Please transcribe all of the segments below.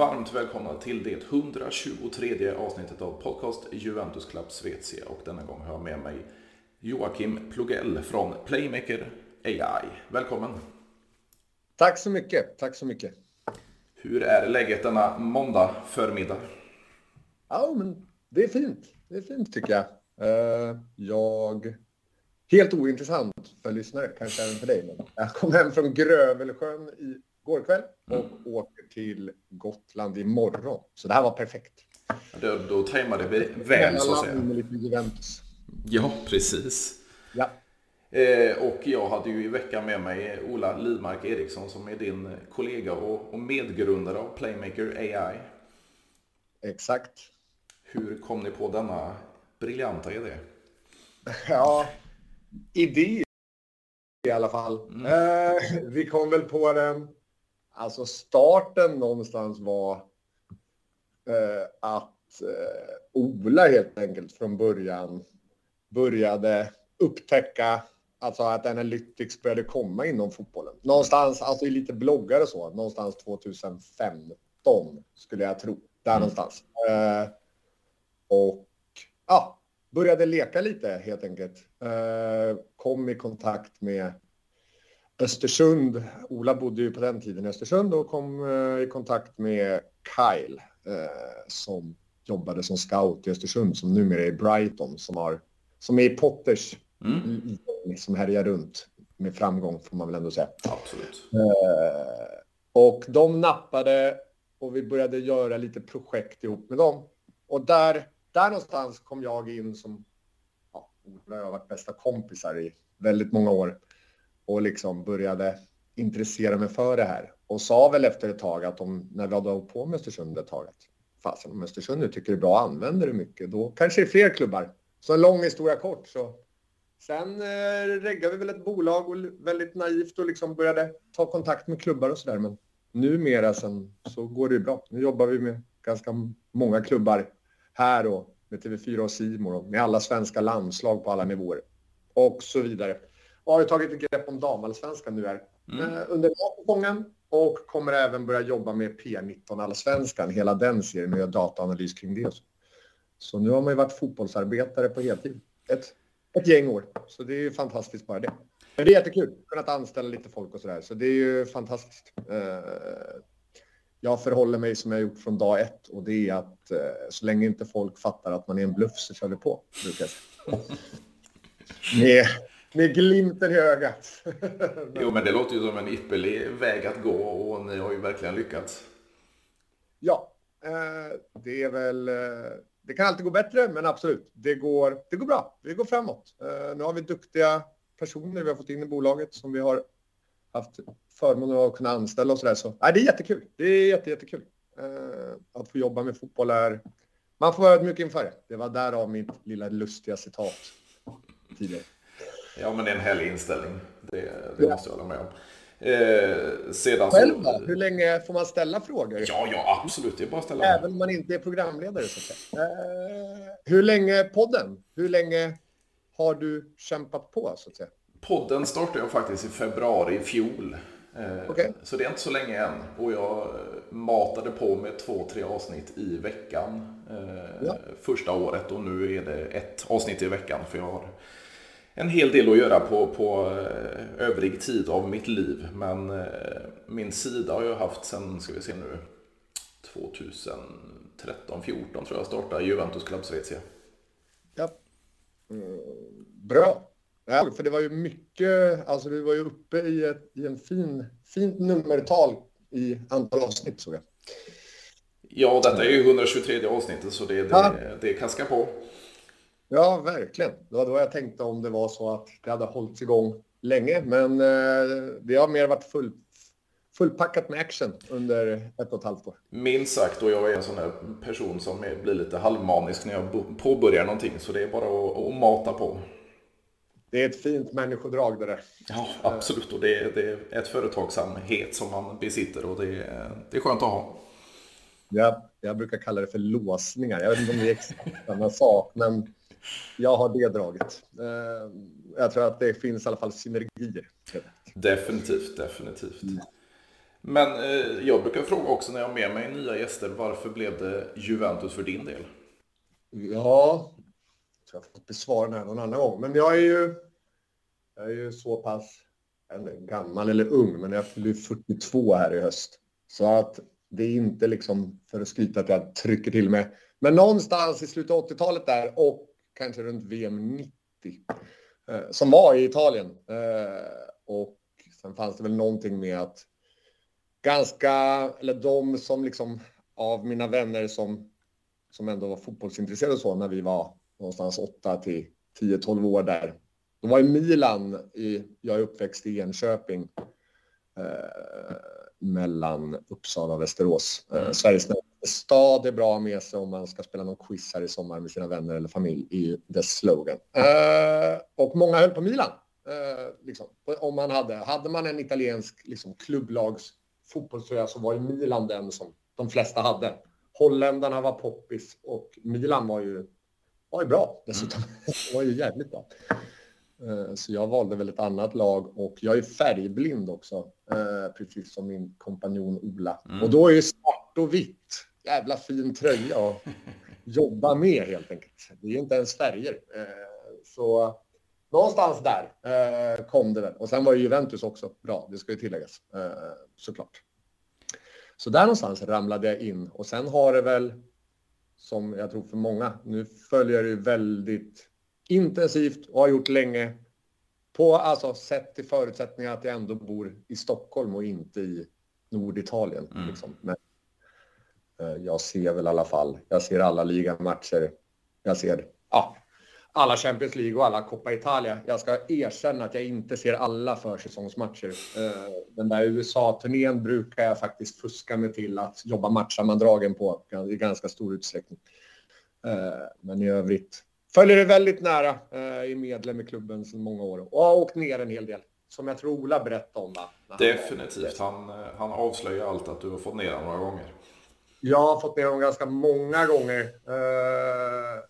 varmt välkomna till det 123 avsnittet av podcast Juventus Club Svezia och denna gång har jag med mig Joakim Plugell från Playmaker AI. Välkommen! Tack så mycket, tack så mycket. Hur är läget denna måndag förmiddag? Ja, men det är fint. Det är fint tycker jag. Eh, jag... Helt ointressant för lyssnare, kanske även för dig. Men jag kom hem från Grövelsjön i går kväll och mm. åker till Gotland imorgon. Så det här var perfekt. Då, då tajmade det väl så att säga. med lite Juventus. Ja, precis. Ja. Eh, och jag hade ju i veckan med mig Ola Lidmark Eriksson som är din kollega och, och medgrundare av Playmaker AI. Exakt. Hur kom ni på denna briljanta idé? Ja, idé i alla fall. Mm. Eh, vi kom väl på den Alltså starten någonstans var eh, att eh, Ola helt enkelt från början började upptäcka alltså att Analytics började komma inom fotbollen. Någonstans, alltså i lite bloggar och så, någonstans 2015 skulle jag tro. Där mm. någonstans. Eh, och ja, började leka lite helt enkelt. Eh, kom i kontakt med Östersund. Ola bodde ju på den tiden i Östersund och kom eh, i kontakt med Kyle eh, som jobbade som scout i Östersund som numera är i Brighton som, har, som är i Potters mm. som härjar runt med framgång får man väl ändå säga. Absolut. Eh, och de nappade och vi började göra lite projekt ihop med dem. Och där, där någonstans kom jag in som, ja, Ola och jag har varit bästa kompisar i väldigt många år och liksom började intressera mig för det här. Och sa väl efter ett tag att om, när vi hade hållit på med Östersund ett tag, att fasen om Östersund nu tycker det är bra och använder det mycket, då kanske det är fler klubbar. Så en lång historia kort så Sen eh, reggade vi väl ett bolag och väldigt naivt och liksom började ta kontakt med klubbar och sådär. Men numera sen så går det ju bra. Nu jobbar vi med ganska många klubbar här och med TV4 och Simon och med alla svenska landslag på alla nivåer och så vidare och har tagit ett grepp om damallsvenskan nu här mm. Eh, under säsongen och kommer även börja jobba med P19 allsvenskan, hela den serien och göra dataanalys kring det. Så nu har man ju varit fotbollsarbetare på heltid. Ett, ett gäng år. Så det är ju fantastiskt bara det. Men det är jättekul. Kunnat anställa lite folk och sådär. Så det är ju fantastiskt. Eh, jag förhåller mig som jag gjort från dag ett och det är att eh, så länge inte folk fattar att man är en bluff så kör vi på. Brukar jag säga. Med glimten i ögat. jo, men det låter ju som en ypperlig väg att gå och ni har ju verkligen lyckats. Ja, eh, det är väl... Eh, det kan alltid gå bättre, men absolut, det går, det går bra. Det går framåt. Eh, nu har vi duktiga personer vi har fått in i bolaget som vi har haft förmånen att kunna anställa och sådär. Så, nej, det är jättekul. Det är jätte, jättekul. Att få jobba med fotboll är... Man får vara ödmjuk inför det. Det var därav mitt lilla lustiga citat tidigare. Ja, men det är en härlig inställning. Det, det ja. måste jag hålla med om. Eh, sedan Själv så... Hur länge får man ställa frågor? Ja, ja, absolut. Det är bara att ställa. Även om man inte är programledare. Så att säga. Eh, hur länge podden? Hur länge har du kämpat på så att säga? Podden startade jag faktiskt i februari i fjol. Eh, okay. Så det är inte så länge än. Och jag matade på med två, tre avsnitt i veckan eh, ja. första året. Och nu är det ett avsnitt i veckan. För jag har en hel del att göra på, på eh, övrig tid av mitt liv. Men eh, min sida har jag haft sen, ska vi se nu, 2013, 14 tror jag startade Juventus Club Svezia. Ja. Mm, bra. Ja, för det var ju mycket, alltså du var ju uppe i, ett, i en fin, fint nummertal i antal avsnitt såg jag. Ja, detta är ju 123 avsnittet så det, det, ja. det kaskar på. Ja, verkligen. Det var då jag tänkte om det var så att det hade hållits igång länge. Men eh, det har mer varit full, fullpackat med action under ett och ett halvt år. Minst sagt, och jag är en sån här person som blir lite halvmanisk när jag påbörjar någonting. Så det är bara att, att mata på. Det är ett fint människodrag det där. Ja, absolut. Och det är, det är ett företagsamhet som man besitter och det är, det är skönt att ha. Ja, jag brukar kalla det för låsningar. Jag vet inte om det är exakt samma sak, men jag har det draget. Eh, jag tror att det finns i alla fall synergier. Definitivt, definitivt. Mm. Men eh, jag brukar fråga också när jag har med mig nya gäster, varför blev det Juventus för din del? Ja, jag har fått besvara den här någon annan gång, men jag är ju, jag är ju så pass eller gammal eller ung, men jag fyller 42 här i höst. Så att det är inte liksom för att skryta att jag trycker till mig. Men någonstans i slutet av 80-talet där och kanske runt VM 90 eh, som var i Italien. Eh, och sen fanns det väl någonting med att ganska, eller de som liksom av mina vänner som, som ändå var fotbollsintresserade och så när vi var någonstans 8 till 10-12 år där. De var i Milan, i, jag är uppväxt i Enköping. Eh, mellan Uppsala och Västerås. Eh, mm. Sveriges stad är bra med sig om man ska spela någon quiz här i sommar med sina vänner eller familj i dess slogan. Eh, och många höll på Milan. Eh, liksom, om man hade, hade man en italiensk liksom, klubblags fotbollströja så var ju Milan den som de flesta hade. Holländarna var poppis och Milan var ju, var ju bra dessutom. Mm. var ju jävligt bra. Eh, så jag valde väl ett annat lag och jag är färgblind också, eh, precis som min kompanjon Ola. Mm. Och då är ju svart och vitt jävla fin tröja att jobba med helt enkelt. Det är inte ens färger. Eh, så någonstans där kom det väl. Och sen var ju Juventus också bra, det ska ju tilläggas såklart. Så där någonstans ramlade jag in och sen har det väl som jag tror för många, nu följer det ju väldigt intensivt och har gjort länge. På, alltså sett till förutsättningar att jag ändå bor i Stockholm och inte i Norditalien. Mm. Liksom. Eh, Eh, jag ser väl i alla fall, jag ser alla ligamatcher. Jag ser ja, alla Champions League och alla Coppa Italia. Jag ska erkänna att jag inte ser alla försäsongsmatcher. Eh, den där USA-turnén brukar jag faktiskt fuska mig till att jobba matchsammandragen på i ganska stor utsträckning. Eh, men i övrigt Följer det väldigt nära, eh, är medlem i klubben sedan många år och har åkt ner en hel del. Som jag tror Ola berättade om. Va? Definitivt. Han, han avslöjar allt att du har fått ner honom några gånger. Jag har fått med om ganska många gånger. Eh,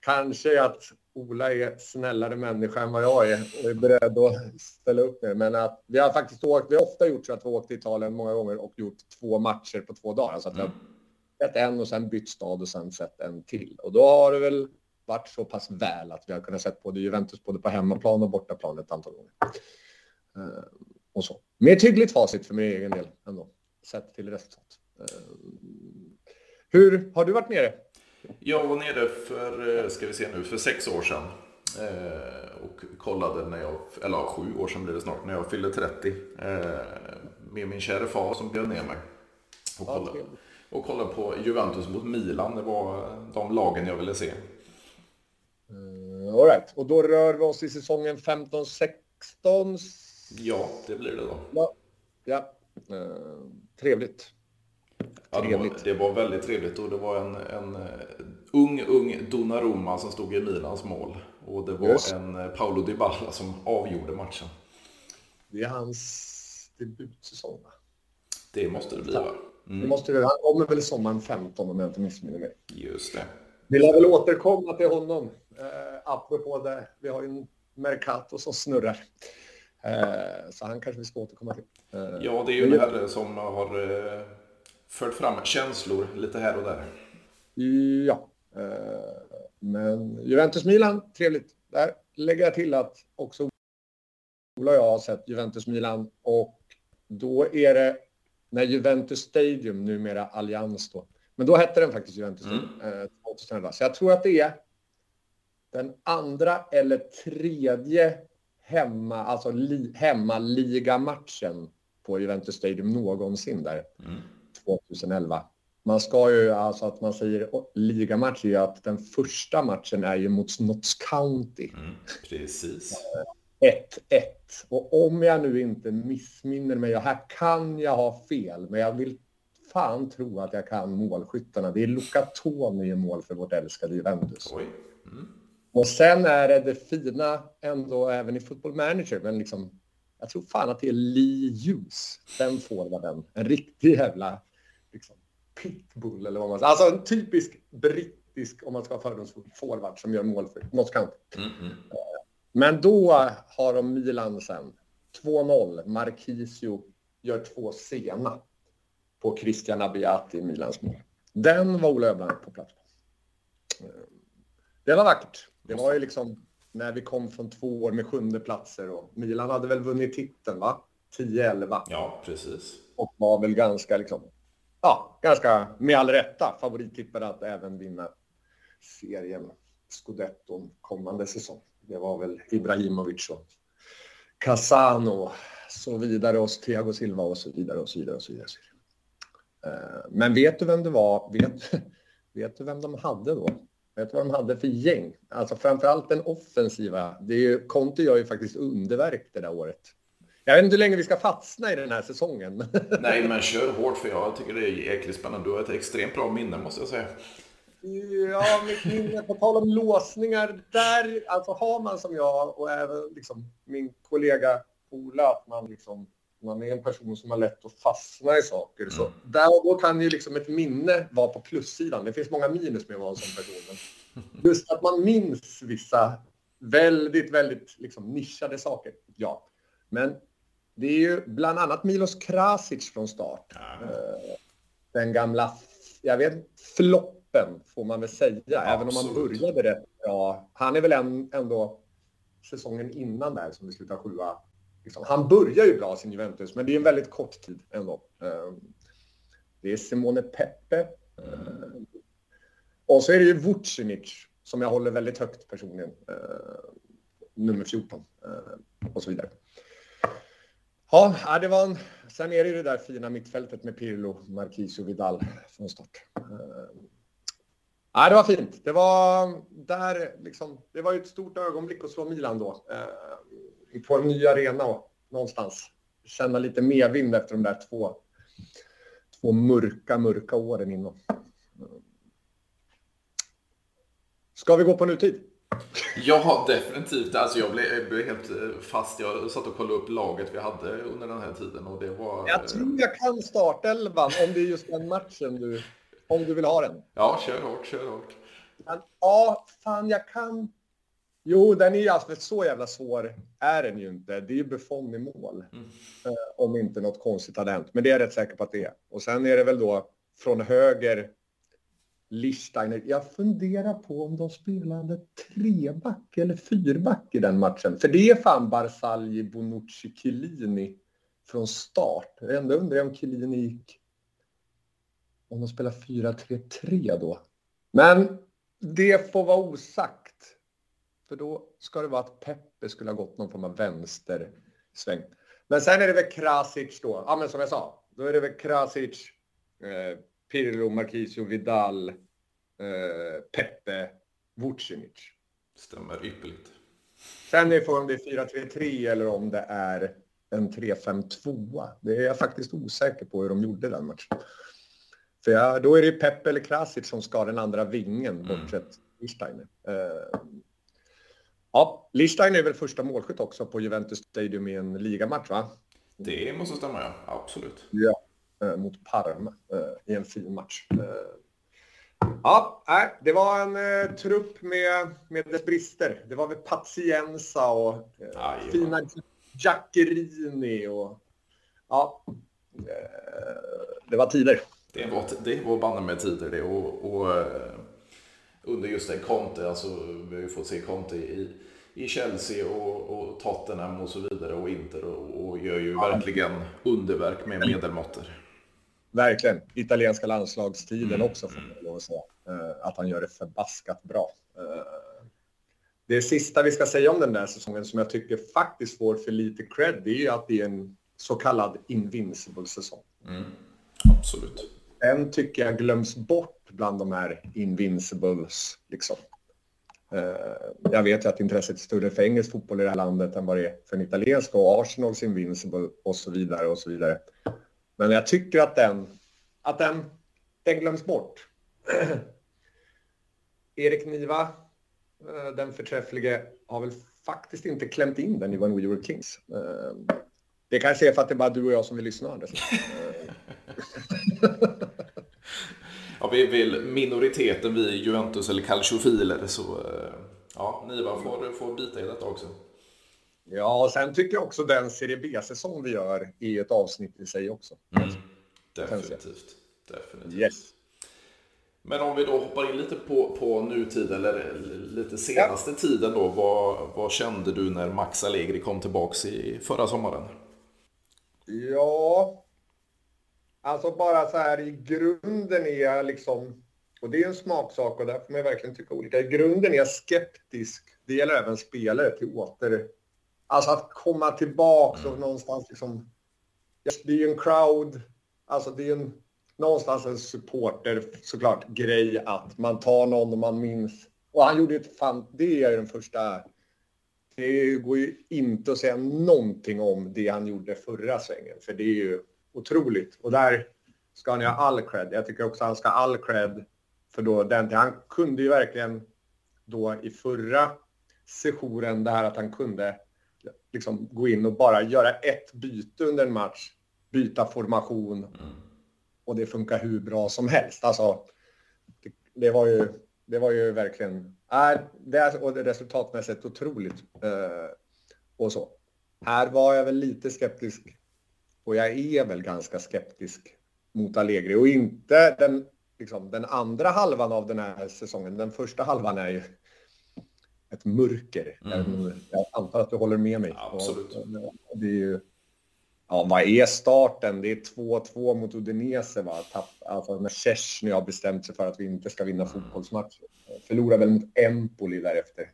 kanske att Ola är snällare människa än vad jag är och är beredd att ställa upp med. Men att vi har faktiskt åkt, vi har ofta gjort så att vi har åkt till Italien många gånger och gjort två matcher på två dagar. Så att mm. vi har sett en och sen bytt stad och sen sett en till. Och då har det väl varit så pass väl att vi har kunnat se både Juventus både på hemmaplan och bortaplan ett antal gånger. Eh, och så. Mer tydligt hyggligt facit för min egen del ändå, sett till resultat. Eh, hur har du varit nere? Jag var nere för, eh, ska vi se nu, för sex år sedan. och kollade när jag, eller sju år sedan blir det snart, när jag fyllde 30. med min kära far som bjöd ner mig. Och kollade, och kollade på Juventus mot Milan. Det var de lagen jag ville se. All right. Och då rör vi oss i säsongen 15-16. Ja, det blir det då. Ja, ja. Trevligt. Ja, det, var, det var väldigt trevligt och det var en, en uh, ung, ung Donnarumma som stod i Milans mål. Och det var Just. en uh, Paolo Dybala som avgjorde matchen. Det är hans debutsäsong, va? Det måste det bli, va? Mm. Det måste det. Han kommer väl sommaren 15 om jag inte missminner mig. Just det. Vi lär väl återkomma till honom. Eh, apropå det, vi har ju en Mercato som snurrar. Eh, så han kanske vi ska återkomma till. Eh, ja, det är ju en herre som har eh, fört fram känslor lite här och där. Ja, eh, men Juventus-Milan, trevligt. Där lägger jag till att också Ola och jag har sett Juventus-Milan och då är det när Juventus Stadium, numera Allians då, men då hette den faktiskt Juventus mm. Stadium, 2011. Så jag tror att det är den andra eller tredje hemma, alltså li, hemmaligamatchen på Juventus Stadium någonsin där mm. 2011. Man ska ju, alltså att man säger ligamatch är ju att den första matchen är ju mot Notts County. Mm, precis. 1-1. Och om jag nu inte missminner mig, och här kan jag ha fel, men jag vill fan tro att jag kan målskyttarna. Det är Luca Toni i mål för vårt älskade Juventus. Mm. Och sen är det det fina ändå även i Football Manager, men liksom, jag tror fan att det är Lee Hughes, den forwarden. En riktig jävla liksom, pitbull eller vad man säger. Alltså en typisk brittisk, om man ska ha fördomsfull, forward som gör mål för Notts County. Mm, mm. Men då har de Milan sen. 2-0, Marquisio gör två sena på Christian Abiati i Milans mål. Den var Ola Öhman på plats på. Det var vackert. Det var ju liksom när vi kom från två år med sjunde platser och Milan hade väl vunnit titeln, va? 10-11. Ja, precis. Och var väl ganska liksom, ja, ganska med all rätta favorittippade att även vinna serien Scudetton kommande säsong. Det var väl Ibrahimovic och Casano så vidare och Thiago Silva och så vidare och så vidare. Och så vidare. Eh, men vet du vem det var? Vet, vet du vem de hade då? Vet du vad de hade för gäng? Alltså framförallt den offensiva. Det är ju, Conte gör ju faktiskt underverk det där året. Jag vet inte hur länge vi ska fastna i den här säsongen. Nej, men kör hårt för jag tycker det är jäkligt spännande. Du har ett extremt bra minne måste jag säga. Ja, mitt minne, på tal om låsningar, där, alltså har man som jag och även liksom min kollega Ola, att man liksom man är en person som har lätt att fastna i saker. Så mm. där då kan ju liksom ett minne vara på plussidan. Det finns många minus med att vara en sån person. Just att man minns vissa väldigt, väldigt liksom nischade saker. Ja, men det är ju bland annat Milos Krasic från start. Mm. Den gamla, jag vet floppen får man väl säga, Absolut. även om man började rätt bra. Han är väl ändå säsongen innan där som vi slutar sjua Liksom, han börjar ju bra sin Juventus, men det är en väldigt kort tid ändå. Ehm, det är Simone Peppe. Ehm, och så är det ju Vucinic som jag håller väldigt högt personligen. Ehm, nummer 14 ehm, och så vidare. Ja, äh, det var en... Sen är det ju det där fina mittfältet med Pirlo, Marquisio, Vidal från start. Ja, det var fint. Det var där liksom. Det var ju ett stort ögonblick att slå Milan då på en ny arena någonstans känna lite medvind efter de där två, två mörka, mörka åren innan. Ska vi gå på nutid? Ja, definitivt. Alltså jag blev, blev, helt eh, fast. Jag satt och kollade upp laget vi hade under den här tiden och det var... Jag tror jag kan startelvan om det är just den matchen du... Om du vill ha den. Ja, kör hårt, kör hårt. Men, ja, fan jag kan Jo, den är ju alltså så jävla svår är den ju inte. Det är ju Buffon i mål. Mm. Eh, om inte något konstigt hade hänt. Men det är jag rätt säker på att det är. Och sen är det väl då från höger Lichsteiner. Jag funderar på om de spelade treback eller fyrback i den matchen. För det är fan Barzagli, Bonucci, Chiellini från start. Ändå undrar jag om Chiellini gick... Om de spelar 4-3-3 då. Men det får vara osagt. För då ska det vara att Peppe skulle ha gått någon form av vänstersväng. Men sen är det väl Krasic då. Ja, men som jag sa, då är det väl Krasic, eh, Pirlo, Marquisio, Vidal, eh, Peppe, Vucinic. Stämmer ypperligt. Sen är frågan om det är 4-3-3 eller om det är en 3-5-2. Det är jag faktiskt osäker på hur de gjorde den matchen. För ja, då är det Peppe eller Krasic som ska den andra vingen, mm. bortsett Steiner. Eh, Ja, Lichstein är väl första målskytt också på Juventus Stadium i en ligamatch, va? Det måste stämma, ja. Absolut. Ja, eh, mot Parma eh, i en fin match. Eh, ja, det var en eh, trupp med, med dess brister. Det var väl Pazienza och eh, fina Giaccherini och ja, eh, det var tider. Det var, det var banne med tider det och, och under just det Conte, alltså vi har ju fått se Conte i, i Chelsea och, och Tottenham och så vidare och Inter och, och gör ju ja. verkligen underverk med medelmåttor. Verkligen. Italienska landslagstiden mm. också får man lov att säga. Uh, att han gör det förbaskat bra. Uh, det sista vi ska säga om den där säsongen som jag tycker faktiskt får för lite cred, det är ju att det är en så kallad invincible säsong. Mm. Absolut. Den tycker jag glöms bort bland de här invincibles. Liksom. Eh, jag vet ju att intresset är större för engelsk fotboll i det här landet än vad det är för den italienska och Arsenals Invincible och så vidare och så vidare. Men jag tycker att den, att den, den glöms bort. Erik Niva, eh, den förträfflige, har väl faktiskt inte klämt in den i When We Were Kings. Eh, det kanske är för att det är bara du och jag som vill lyssna. ja, vi vill minoriteten, vi Juventus eller calciofiler, så ja, Niva får, får bita i detta också. Ja, och sen tycker jag också den Serie B-säsong vi gör är ett avsnitt i sig också. Mm. Definitivt. Definitivt. Yes. Men om vi då hoppar in lite på, på nutid eller lite senaste ja. tiden då. Vad, vad kände du när Max Allegri kom tillbaks i förra sommaren? Ja, alltså bara så här i grunden är jag liksom, och det är en smaksak och där får man verkligen tycka olika. I grunden är jag skeptisk, det gäller även spelare, till åter... Alltså att komma tillbaks och mm. någonstans liksom, det är ju en crowd, alltså det är en någonstans en supporter såklart grej att man tar någon och man minns. Och han gjorde ett fan, det är den första. Det går ju inte att säga någonting om det han gjorde förra svängen, för det är ju otroligt. Och där ska han ju ha all cred. Jag tycker också han ska ha all cred för då den Han kunde ju verkligen då i förra sessionen det här att han kunde liksom gå in och bara göra ett byte under en match, byta formation. Mm och det funkar hur bra som helst. Alltså, det, det var ju, det var ju verkligen, äh, det är, och det resultatmässigt otroligt. Eh, och så. Här var jag väl lite skeptisk och jag är väl ganska skeptisk mot Allegri och inte den, liksom, den andra halvan av den här säsongen. Den första halvan är ju ett mörker. Mm. Jag antar att du håller med mig. absolut. Och, det är ju, ja, vad är starten? Det är 2-2 mot Udinese. Va? Tapp, alltså när Szczesny har bestämt sig för att vi inte ska vinna fotbollsmatcher. Förlorar väl mot Empoli därefter.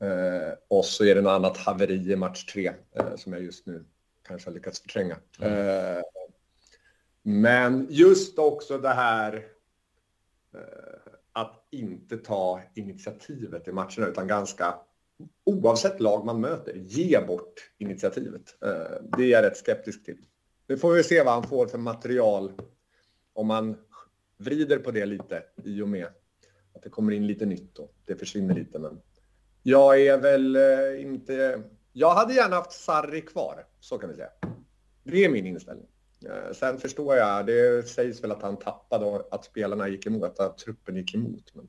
Eh, och så är det något annat haveri i match 3 eh, som jag just nu kanske har lyckats förtränga. Mm. Eh, men just också det här eh, att inte ta initiativet i matcherna utan ganska oavsett lag man möter, ge bort initiativet. Eh, det är jag rätt skeptisk till. Nu får vi se vad han får för material om man vrider på det lite i och med att det kommer in lite nytt och det försvinner lite. Men jag är väl inte... Jag hade gärna haft Sarri kvar, så kan vi säga. Det är min inställning. Eh, sen förstår jag, det sägs väl att han tappade och att spelarna gick emot, att truppen gick emot. Men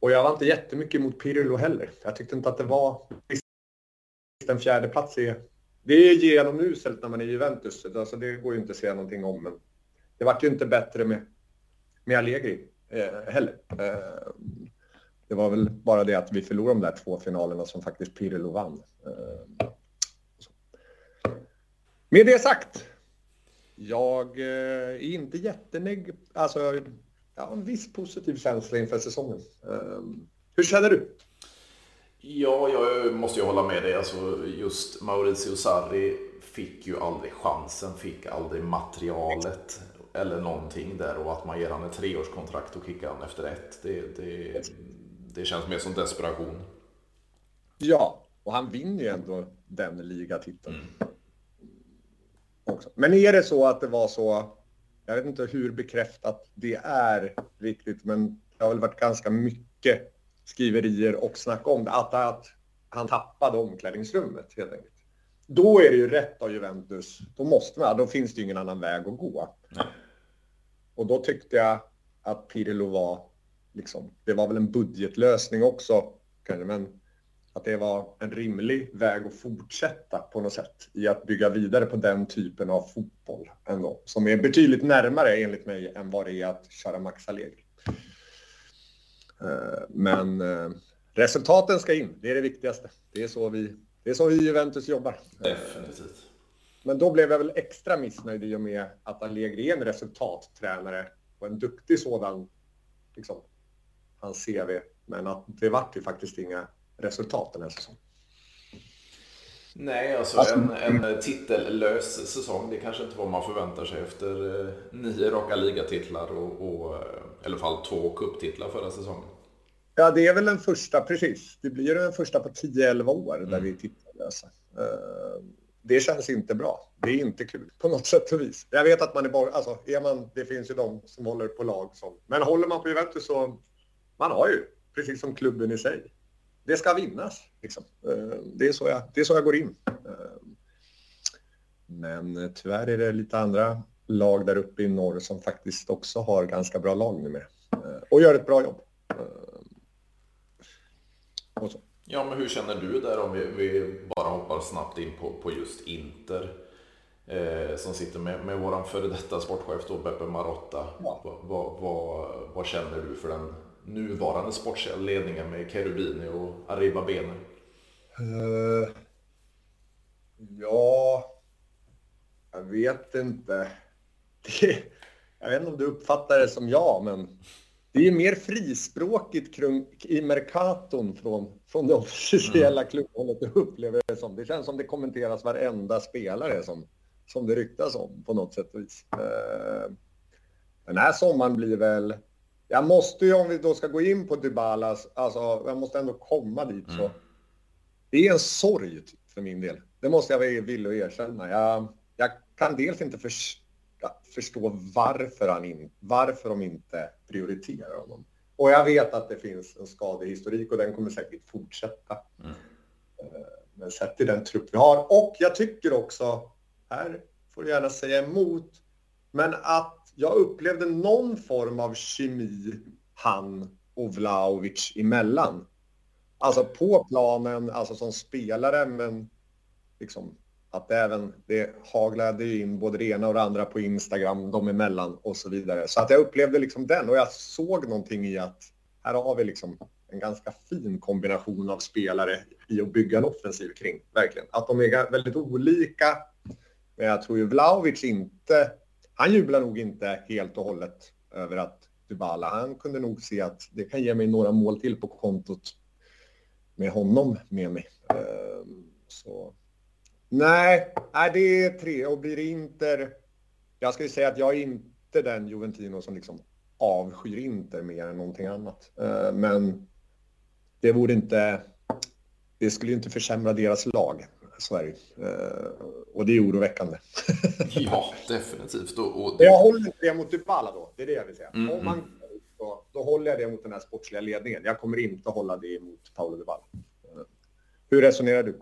och jag var inte jättemycket emot Pirlo heller. Jag tyckte inte att det var... En fjärde plats är... Det är genomuselt när man är i Juventus. Alltså det går ju inte att säga någonting om. Men det vart ju inte bättre med, med Allegri eh, heller. Eh, det var väl bara det att vi förlorade de där två finalerna som faktiskt Pirlo vann. Eh, med det sagt. Jag eh, är inte jättenegg... Alltså, ja, en viss positiv känsla inför säsongen. Um, hur känner du? Ja, jag måste ju hålla med dig. Alltså, just Maurizio Sarri fick ju aldrig chansen, fick aldrig materialet eller någonting där och att man ger honom ett treårskontrakt och kickar honom efter ett. Det, det, det känns mer som desperation. Ja, och han vinner ju ändå den ligatiteln. Mm. Också. Men är det så att det var så jag vet inte hur bekräftat det är riktigt, men det har väl varit ganska mycket skriverier och snack om det. Att, att han tappade omklädningsrummet helt enkelt. Då är det ju rätt av Juventus. Då måste man, då finns det ju ingen annan väg att gå. Nej. Och då tyckte jag att Pirlo var, liksom, det var väl en budgetlösning också, men att det var en rimlig väg att fortsätta på något sätt i att bygga vidare på den typen av fotboll ändå, som är betydligt närmare enligt mig än vad det är att köra Max Allegri. Eh, men eh, resultaten ska in, det är det viktigaste. Det är så vi, det är så vi i Juventus jobbar. Definitivt. Men då blev jag väl extra missnöjd i och med att Allegri är en resultattränare och en duktig sådan, liksom, hans CV. Men att det vart ju faktiskt inga resultat den här säsongen. Nej, alltså, alltså en, en titellös säsong, det kanske inte vad man förväntar sig efter eh, nio raka ligatitlar och, och eh, i alla fall två kupptitlar förra säsongen. Ja, det är väl den första, precis. Det blir den första på 10-11 år mm. där vi är titellösa. Uh, det känns inte bra. Det är inte kul på något sätt och vis. Jag vet att man är bara, alltså är man, det finns ju de som håller på lag som, men håller man på Juventus så, man har ju, precis som klubben i sig, det ska vinnas. Liksom. Eh, det, är så jag, det är så jag går in. Eh, men tyvärr är det lite andra lag där uppe i norr som faktiskt också har ganska bra lag numera. Eh, och gör ett bra jobb. Ja, men hur känner du där om vi, vi bara hoppar snabbt in på, på just Inter? Eh, som sitter med, med våran före detta sportchef då, Beppe Marotta. Ja. Vad, vad, vad, vad, känner du för den nuvarande sportsliga ledningen med Cherubini och Arriba Bene? Uh, ja, jag vet inte. Det, jag vet inte om du uppfattar det som jag, men det är mer frispråkigt i Mercaton från, från det officiella mm. klubbhållet. Jag upplever det som. Det känns som det kommenteras varenda spelare som, som det ryktas om på något sätt och vis. Uh, den här sommaren blir väl... Jag måste ju, om vi då ska gå in på Dybalas, alltså jag måste ändå komma dit så. Mm. Det är en sorg för min del. Det måste jag vara villig att erkänna. Jag, jag kan dels inte förstå förstå varför, han in, varför de inte prioriterar honom. Och jag vet att det finns en skadehistorik och den kommer säkert fortsätta. Mm. Eh, men sett till den trupp vi har. Och jag tycker också, här får du gärna säga emot, men att jag upplevde någon form av kemi han och Vlaovic emellan. Alltså på planen, alltså som spelare, men liksom att även det haglade ju in både det ena och det andra på Instagram, de emellan och så vidare. Så att jag upplevde liksom den och jag såg någonting i att här har vi liksom en ganska fin kombination av spelare i att bygga en offensiv kring, verkligen. Att de är väldigt olika. Men jag tror ju Vlahovic inte, han jublar nog inte helt och hållet över att Dybala, han kunde nog se att det kan ge mig några mål till på kontot med honom med mig. Ehm, så Nej, det är tre. Och blir det Inter... Jag ska ju säga att jag är inte den Juventino som liksom avskyr Inter mer än någonting annat. Ehm, men det vore inte... Det skulle ju inte försämra deras lag, Sverige. Eh, och det är oroväckande. ja, definitivt. Och, och det... Jag håller inte det mot Dybala då. Det är det jag vill säga. Mm, Om man, då, mm. då håller jag det mot den här sportsliga ledningen. Jag kommer inte hålla det mot Paolo Dybala. Eh, hur resonerar du?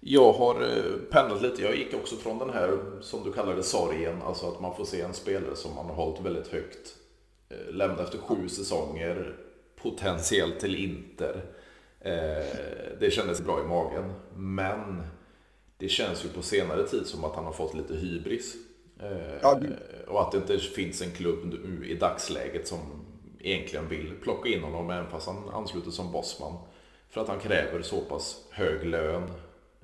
Jag har eh, pendlat lite. Jag gick också från den här, som du kallar det, sorgen. Alltså att man får se en spelare som man har hållit väldigt högt. Lämna efter sju säsonger, potentiellt till Inter. Det kändes bra i magen. Men det känns ju på senare tid som att han har fått lite hybris. Och att det inte finns en klubb nu i dagsläget som egentligen vill plocka in honom även fast han ansluter som bossman. För att han kräver så pass hög lön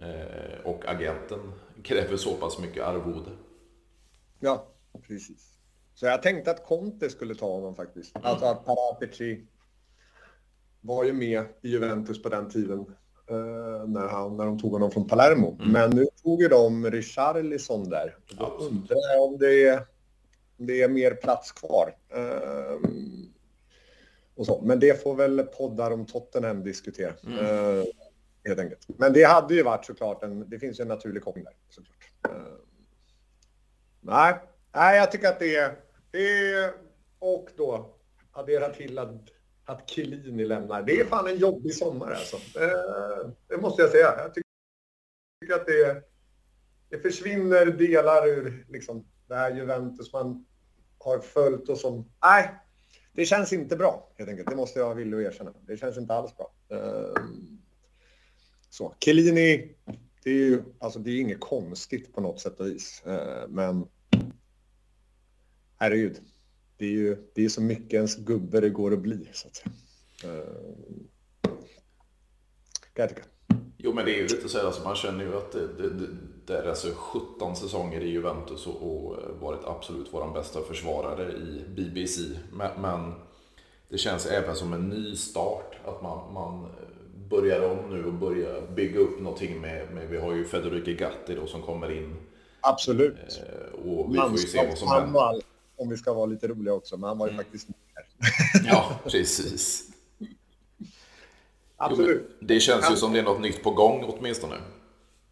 Eh, och agenten kräver så pass mycket arvode. Ja, precis. Så jag tänkte att Conte skulle ta honom faktiskt. Alltså att Paratici var ju med i Juventus på den tiden eh, när, han, när de tog honom från Palermo. Mm. Men nu tog ju de Richarlison där. Då undrar jag om det är, om det är mer plats kvar. Eh, och så. Men det får väl poddar om Tottenham diskutera. Mm. Eh, helt enkelt. Men det hade ju varit såklart en, det finns ju en naturlig koppling där såklart. Uh, nej, nej, jag tycker att det är, det är, och då addera till att, att Chiellini lämnar. Det är fan en jobbig sommar alltså. Eh, det måste jag säga. Jag tycker att det, det försvinner delar ur liksom, det här Juventus man har följt och som, nej, det känns inte bra helt enkelt. Det måste jag vilja erkänna. Det känns inte alls bra. Eh, så, Chiellini, det är ju alltså det är inget konstigt på något sätt och vis. Eh, men herregud, det är ju det är så mycket ens gubbe det går att bli så att säga. Eh, kan jag tycka. Jo men det är ju lite så här, alltså, man känner ju att det, det, det, det är alltså 17 säsonger i Juventus och, och varit absolut vår bästa försvarare i BBC. Men, men, det känns även som en ny start att man, man börjar om nu och börjar bygga upp någonting med, med vi har ju Federico Gatti då som kommer in. Absolut. Eh, och vi får ju se vad som händer. Om vi ska vara lite roliga också, men han var ju mm. faktiskt med. ja, precis. Absolut. Jo, det känns ju som det är något nytt på gång åtminstone.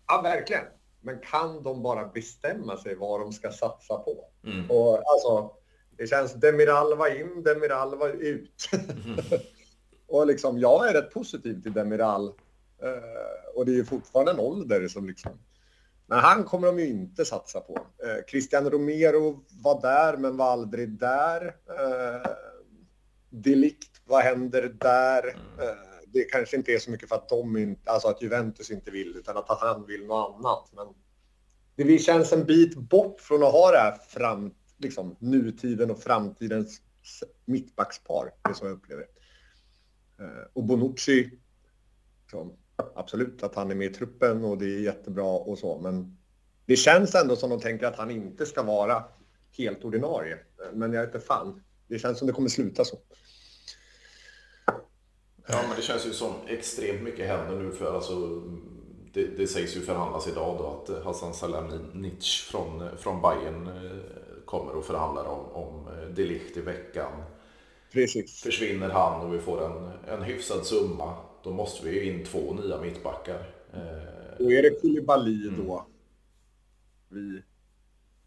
Ja, verkligen. Men kan de bara bestämma sig vad de ska satsa på? Mm. Och alltså, det känns Demiral var in, Demiral var ut. Mm. Och liksom, jag är rätt positiv till Demiral. Eh, och det är ju fortfarande en ålder som liksom... Men han kommer de ju inte satsa på. Eh, Christian Romero var där, men var aldrig där. Eh, Delikt, vad händer där? Eh, det kanske inte är så mycket för att de inte, alltså att Juventus inte vill, utan att han vill något annat. Men det känns en bit bort från att ha det här fram, liksom, nutiden och framtidens mittbackspar. Det som jag upplever. Eh, och Bonucci, liksom, absolut att han är med i truppen och det är jättebra och så, men det känns ändå som de tänker att han inte ska vara helt ordinarie. Men jag vet inte fan. Det känns som det kommer sluta så. Ja, men det känns ju som extremt mycket händer nu för alltså det, det sägs ju förhandlas idag då att Hassan Salihamidzic från, från Bayern eh, kommer och förhandlar om, om eh, Delicht i veckan. Precis. Försvinner han och vi får en, en hyfsad summa, då måste vi in två nya mittbackar. Då är det Koulibaly mm. då vi,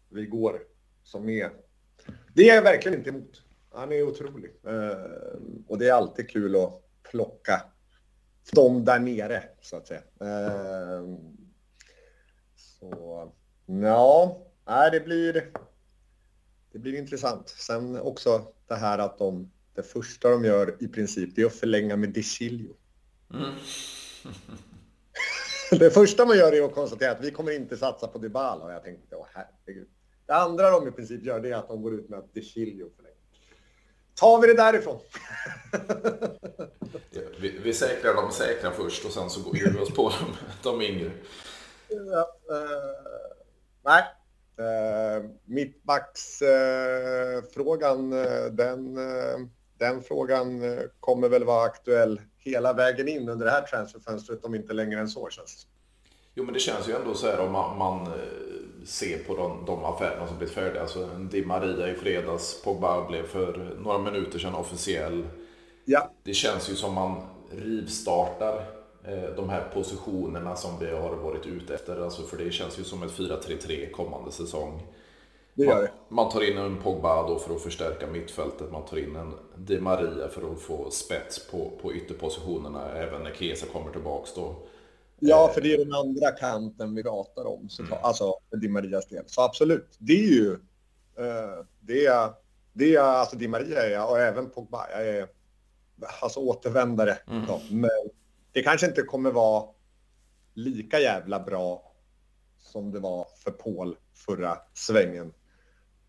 vi går som är. Det är jag verkligen inte emot. Han är otrolig. Eh, och det är alltid kul att plocka dem där nere, så att säga. Eh, så, ja, det blir, det blir intressant. Sen också det här att de, det första de gör i princip, det är att förlänga med Deschilio. Mm. det första man gör är att konstatera att vi kommer inte satsa på Dybala och jag tänkte, åh herregud. Det andra de i princip gör det är att de går ut med att Deschilio förlänger. Tar vi det därifrån? vi, vi säkrar de säkra först och sen så går vi oss på de, de yngre. Ja, uh, nej, uh, mittbacksfrågan, uh, den, den frågan kommer väl vara aktuell hela vägen in under det här transferfönstret om inte längre än så känns Jo men det känns ju ändå så här om man, man se på de, de affärerna som blivit färdiga. Alltså Di Maria i fredags, Pogba blev för några minuter sedan officiell. Ja. Det känns ju som man rivstartar eh, de här positionerna som vi har varit ute efter. Alltså för det känns ju som ett 4-3-3 kommande säsong. Det gör det. Man, man, tar in en Pogba då för att förstärka mittfältet. Man tar in en Di Maria för att få spets på, på ytterpositionerna även när Kesa kommer tillbaks då. Ja, för det är den andra kanten vi pratar om, så, mm. alltså Di Marias del. Så absolut, det är ju... Uh, det är, det är alltså Di Maria är jag och även Pogba. Jag är alltså återvändare. Mm. Då. Men det kanske inte kommer vara lika jävla bra som det var för Paul förra svängen.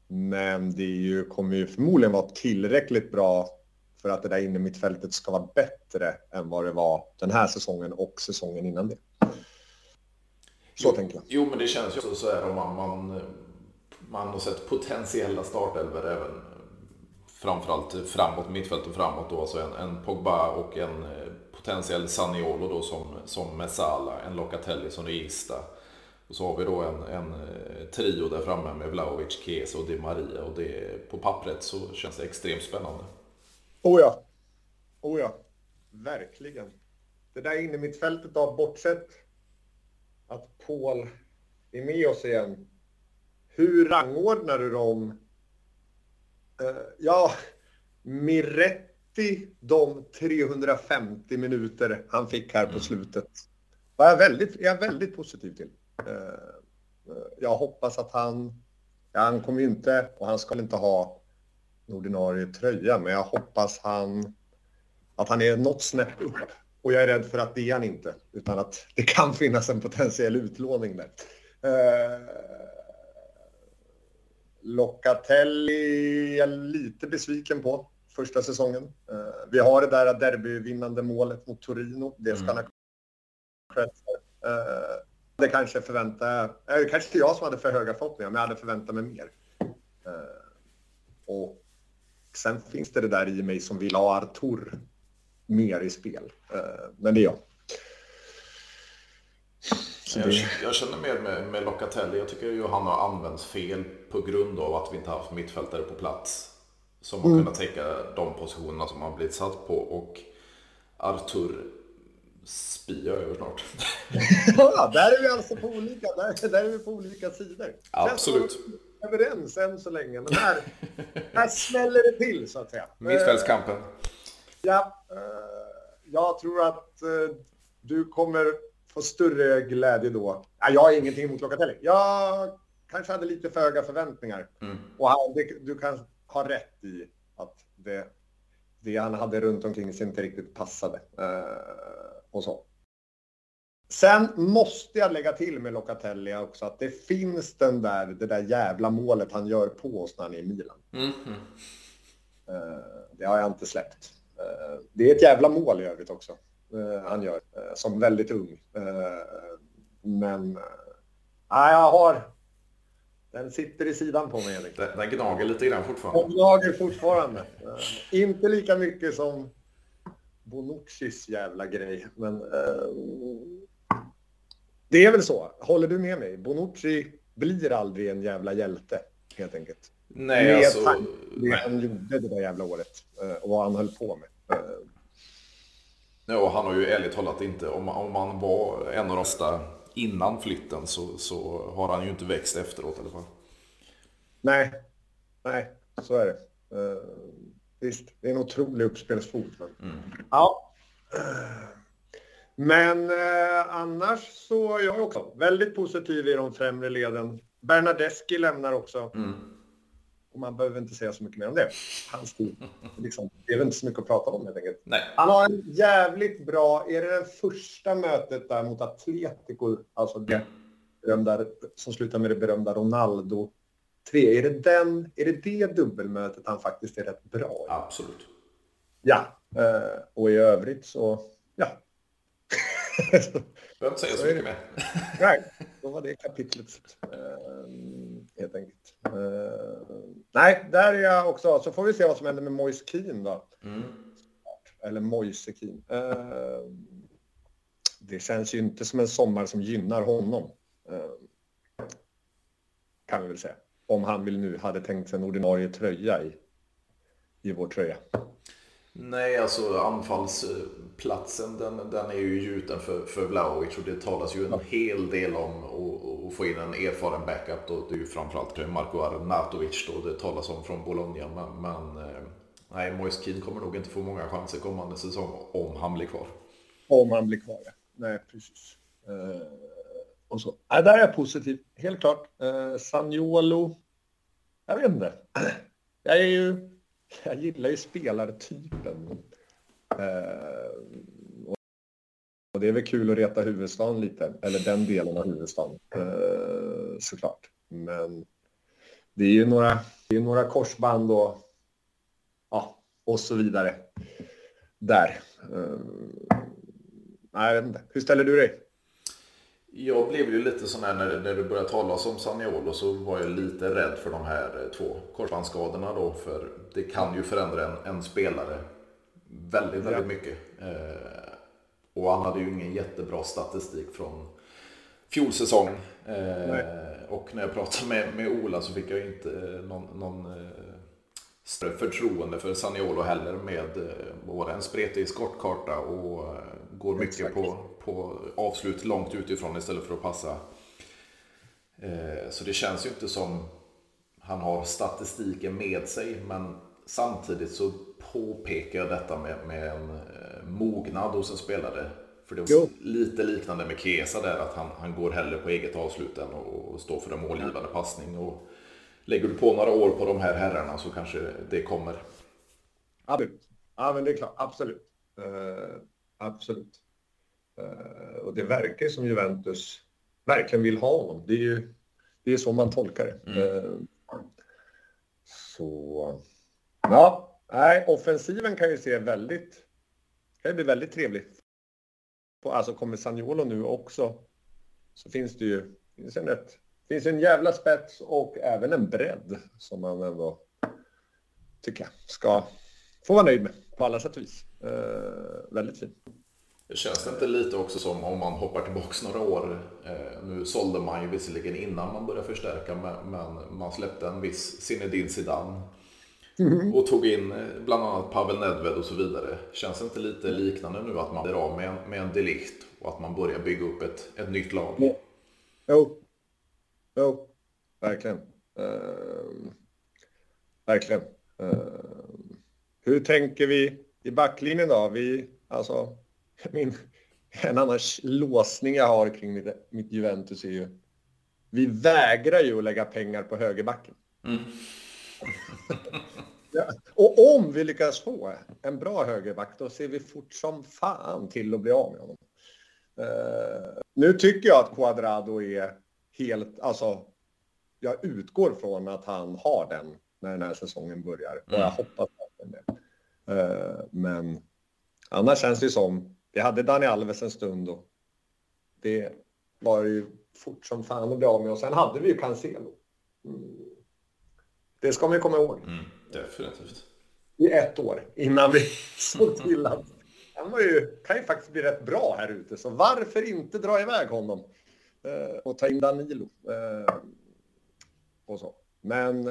Men det ju, kommer ju förmodligen vara tillräckligt bra för att det där inne mittfältet ska vara bättre än vad det var den här säsongen och säsongen innan det. Så jo, tänker jag. Jo, men det känns ju också så här om man, man, man har sett potentiella startelver även framförallt framåt, mittfältet framåt då, alltså en, en Pogba och en eh, potentiell Saniolo då som, som Messala, en Locatelli som regista. Och så har vi då en, en eh, trio där framme med Vlahovic, Chiesa och Di Maria och det, på pappret så känns det extremt spännande. Oh ja. Oh ja. Verkligen. Det där inne mitt fältet då, bortsett att Paul är med oss igen. Hur rangordnar du dem? Uh, ja, Miretti, de 350 minuter han fick här på mm. slutet, var jag väldigt, är jag väldigt positiv till. Uh, jag hoppas att han, ja, han kommer ju inte, och han ska inte ha en ordinarie tröja, men jag hoppas han, att han är något snäpp upp. Och jag är rädd för att det är han inte, utan att det kan finnas en potentiell utlåning där. Eh, Locatelli är jag lite besviken på första säsongen. Eh, vi har det där derbyvinnande målet mot Torino. Det ska mm. han eh, Det kanske förväntar jag... Eh, kanske jag som hade för höga förhoppningar, men jag hade förväntat mig mer. Eh, och Sen finns det det där i mig som vill ha Artur mer i spel. Eh, men det är jag. Jag, jag, känner mer med, med Locatelli. Jag tycker ju han har använts fel på grund av att vi inte haft mittfältare på plats. Som har mm. kunnat täcka de positionerna som han blivit satt på. Och Artur spyr jag över snart. ja, där är vi alltså på olika, där, där är vi på olika sidor. Absolut överens än så länge, men här, här smäller det till så att säga. Mittfältskampen. Ja, eh, jag tror att eh, du kommer få större glädje då. jag har ingenting emot Locatelli. Jag kanske hade lite för höga förväntningar. Mm. Och du kan ha rätt i att det, det han hade runt omkring sig inte riktigt passade. Eh, och så. Sen måste jag lägga till med Locatelli också att det finns den där, det där jävla målet han gör på oss när han är i Milan. Mm -hmm. Det har jag inte släppt. Eh, det är ett jävla mål i övrigt också. Eh, han gör, som väldigt ung. Men nej, jag har... Den sitter i sidan på mig, Erik. Den, gnager lite grann fortfarande. Den gnager fortfarande. Inte lika mycket som Bonuccis jävla grej, men det är väl så. Håller du med mig? Bonucci blir aldrig en jävla hjälte, helt enkelt. Nej, med alltså... Det nej. han gjorde det där jävla året eh, och vad han höll på med. Eh. Ja, han har ju ärligt talat inte, om, om man var en av de bästa innan flytten så, så har han ju inte växt efteråt i alla fall. Nej, nej, så är det. Visst, det är en otrolig uppspelsfot. Mm. Ja. Men eh, annars så är jag också väldigt positiv i de främre leden. Bernadeschi lämnar också. Mm. Och man behöver inte säga så mycket mer om det. Hans tid. Liksom, det är väl inte så mycket att prata om helt enkelt. Nej. Han har en jävligt bra, är det det första mötet där mot Atletico, alltså det berömda, som slutar med det berömda Ronaldo 3. Är det, den, är det det dubbelmötet han faktiskt är rätt bra i? Absolut. Ja, eh, och i övrigt så, ja, behöver inte säga så mycket mer. Nej, då var det kapitlet uh, helt enkelt. Uh, nej, där är jag också. Så får vi se vad som händer med Moise Keane då. Mm. Eller Moise Keane. Det känns ju inte som en sommar som gynnar honom. kan vi väl säga. Om han vill nu hade tänkt sig en ordinarie tröja i, i vår tröja. Nej, alltså anfallsplatsen den, den är ju gjuten för, för Vlahovic och det talas ju en hel del om att få in en erfaren backup. Då. Det är ju framförallt Marko Arnautovic då det talas om från Bologna. Men, men eh, nej, Moise kommer nog inte få många chanser kommande säsong om han blir kvar. Om han blir kvar, ja. Nej, precis. Uh, och så. Ja, där är jag positiv, helt klart. Eh, Sagnolo, jag vet inte. Jag är ju jag gillar ju spelartypen. Eh, och det är väl kul att reta huvudstaden lite, eller den delen av huvudstaden eh, såklart. Men det är ju några, det är några korsband och, ja, och så vidare där. Eh, jag vet inte. Hur ställer du dig? Jag blev ju lite sån här när, när du började tala om Saniolo så var jag lite rädd för de här eh, två korsbandsskadorna då. För det kan ju förändra en, en spelare väldigt, väldigt mycket. Eh, och han hade ju ingen jättebra statistik från fjolsäsong. Eh, och när jag pratade med, med Ola så fick jag inte eh, någon, någon eh, större förtroende för Saniolo heller med både en spretig skottkarta och går mycket på, på avslut långt utifrån istället för att passa. Eh, så det känns ju inte som han har statistiken med sig. Men samtidigt så påpekar jag detta med, med en eh, mognad hos en spelare. För det är lite liknande med Kesa där, att han, han går hellre på eget avslut än att stå för en målgivande passning. Och lägger du på några år på de här herrarna så kanske det kommer. Absolut. Ja, men det är klart. Absolut. Absolut. Uh, och det verkar som Juventus verkligen vill ha honom. Det är ju det är så man tolkar det. Mm. Uh, så ja, nej, offensiven kan ju se väldigt, kan bli väldigt trevlig. Alltså kommer Sagnolo nu också så finns det ju finns en, rätt, finns en jävla spets och även en bredd som man ändå tycker jag ska få vara nöjd med på alla sätt och vis. Uh, väldigt fint. Det känns det inte lite också som om man hoppar tillbaks några år. Eh, nu sålde man ju visserligen innan man började förstärka men man släppte en viss Zinedine Zidane. Mm. Och tog in eh, bland annat Pavel Nedved och så vidare. Känns det inte lite liknande nu att man blir av med en, med en delikt och att man börjar bygga upp ett, ett nytt lag? Jo, jo, jo. verkligen. Uh, verkligen. Uh, hur tänker vi i backlinjen då? Vi, alltså, min, en annan låsning jag har kring mitt, mitt Juventus är ju vi vägrar ju att lägga pengar på högerbacken. Mm. Ja. Och om vi lyckas få en bra högerback, då ser vi fort som fan till att bli av med honom. Uh, nu tycker jag att Quadrado är helt, alltså, jag utgår från att han har den när den här säsongen börjar. Och jag mm. hoppas att det. Uh, men annars känns det som, vi hade Dani Alves en stund och det var ju fort som fan att bli av med. Och sen hade vi ju Cancelo. Mm. Det ska man ju komma ihåg. Mm, definitivt. I ett år innan vi såg till att han var ju, kan ju faktiskt bli rätt bra här ute. Så varför inte dra iväg honom eh, och ta in Danilo? Eh, och så. Men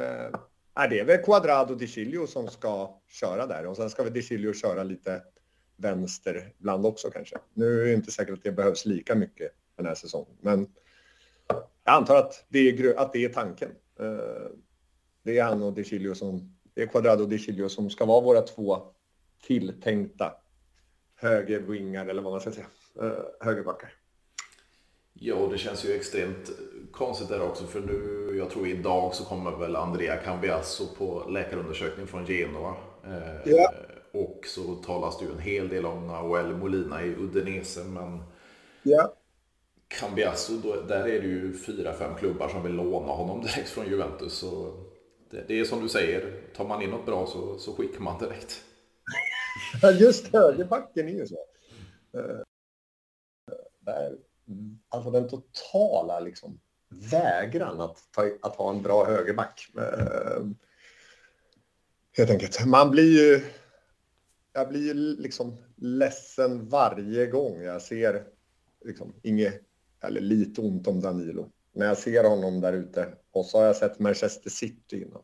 Nej, det är väl Quadrado Di Chilio som ska köra där och sen ska väl Di Chilio köra lite vänster ibland också kanske. Nu är det inte säkert att det behövs lika mycket den här säsongen, men jag antar att det är, att det är tanken. Eh, det är han och De som, det är Quadrado och De som ska vara våra två tilltänkta högerwingar eller vad man ska säga, eh, högerbackar. Ja, det känns ju extremt konstigt där också för nu, jag tror idag så kommer väl Andrea Cambiasso på läkarundersökning från Genoa. Eh, ja. Och så talas det ju en hel del om Nahuel Molina i Udinese, men ja. Cambiasso, då, där är det ju fyra, fem klubbar som vill låna honom direkt från Juventus. Så det, det är som du säger, tar man in något bra så, så skickar man direkt. Just högerbacken är ju så. Där, alltså den totala liksom, vägran att, ta, att ha en bra högerback. Uh, helt enkelt. Man blir ju... Jag blir ju liksom ledsen varje gång jag ser liksom, inget eller lite ont om Danilo. När jag ser honom där ute. Och så har jag sett Manchester City innan.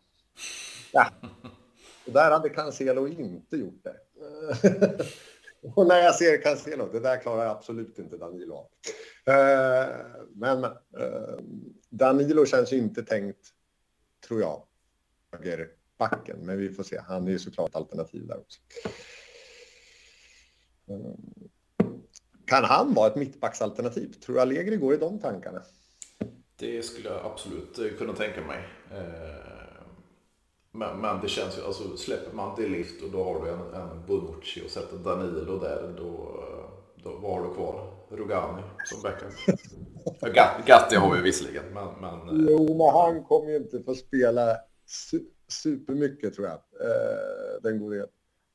Ja. Och där hade Cancelo inte gjort det. och när jag ser Cancelo, det där klarar jag absolut inte Danilo av. Eh, men eh, Danilo känns ju inte tänkt, tror jag, högerbacken. Men vi får se. Han är ju såklart alternativ där också. Eh, kan han vara ett mittbacksalternativ? Tror du Allegri går i de tankarna? Det skulle jag absolut kunna tänka mig. Eh, men, men det känns ju, alltså släpper man det lift och då har du en, en Bonucci och sätter Danilo där, då, då vad har du kvar? Rugani som backup. Gatti har vi visserligen, men... men eh. jo, men han kommer ju inte få spela su supermycket tror jag. Den gode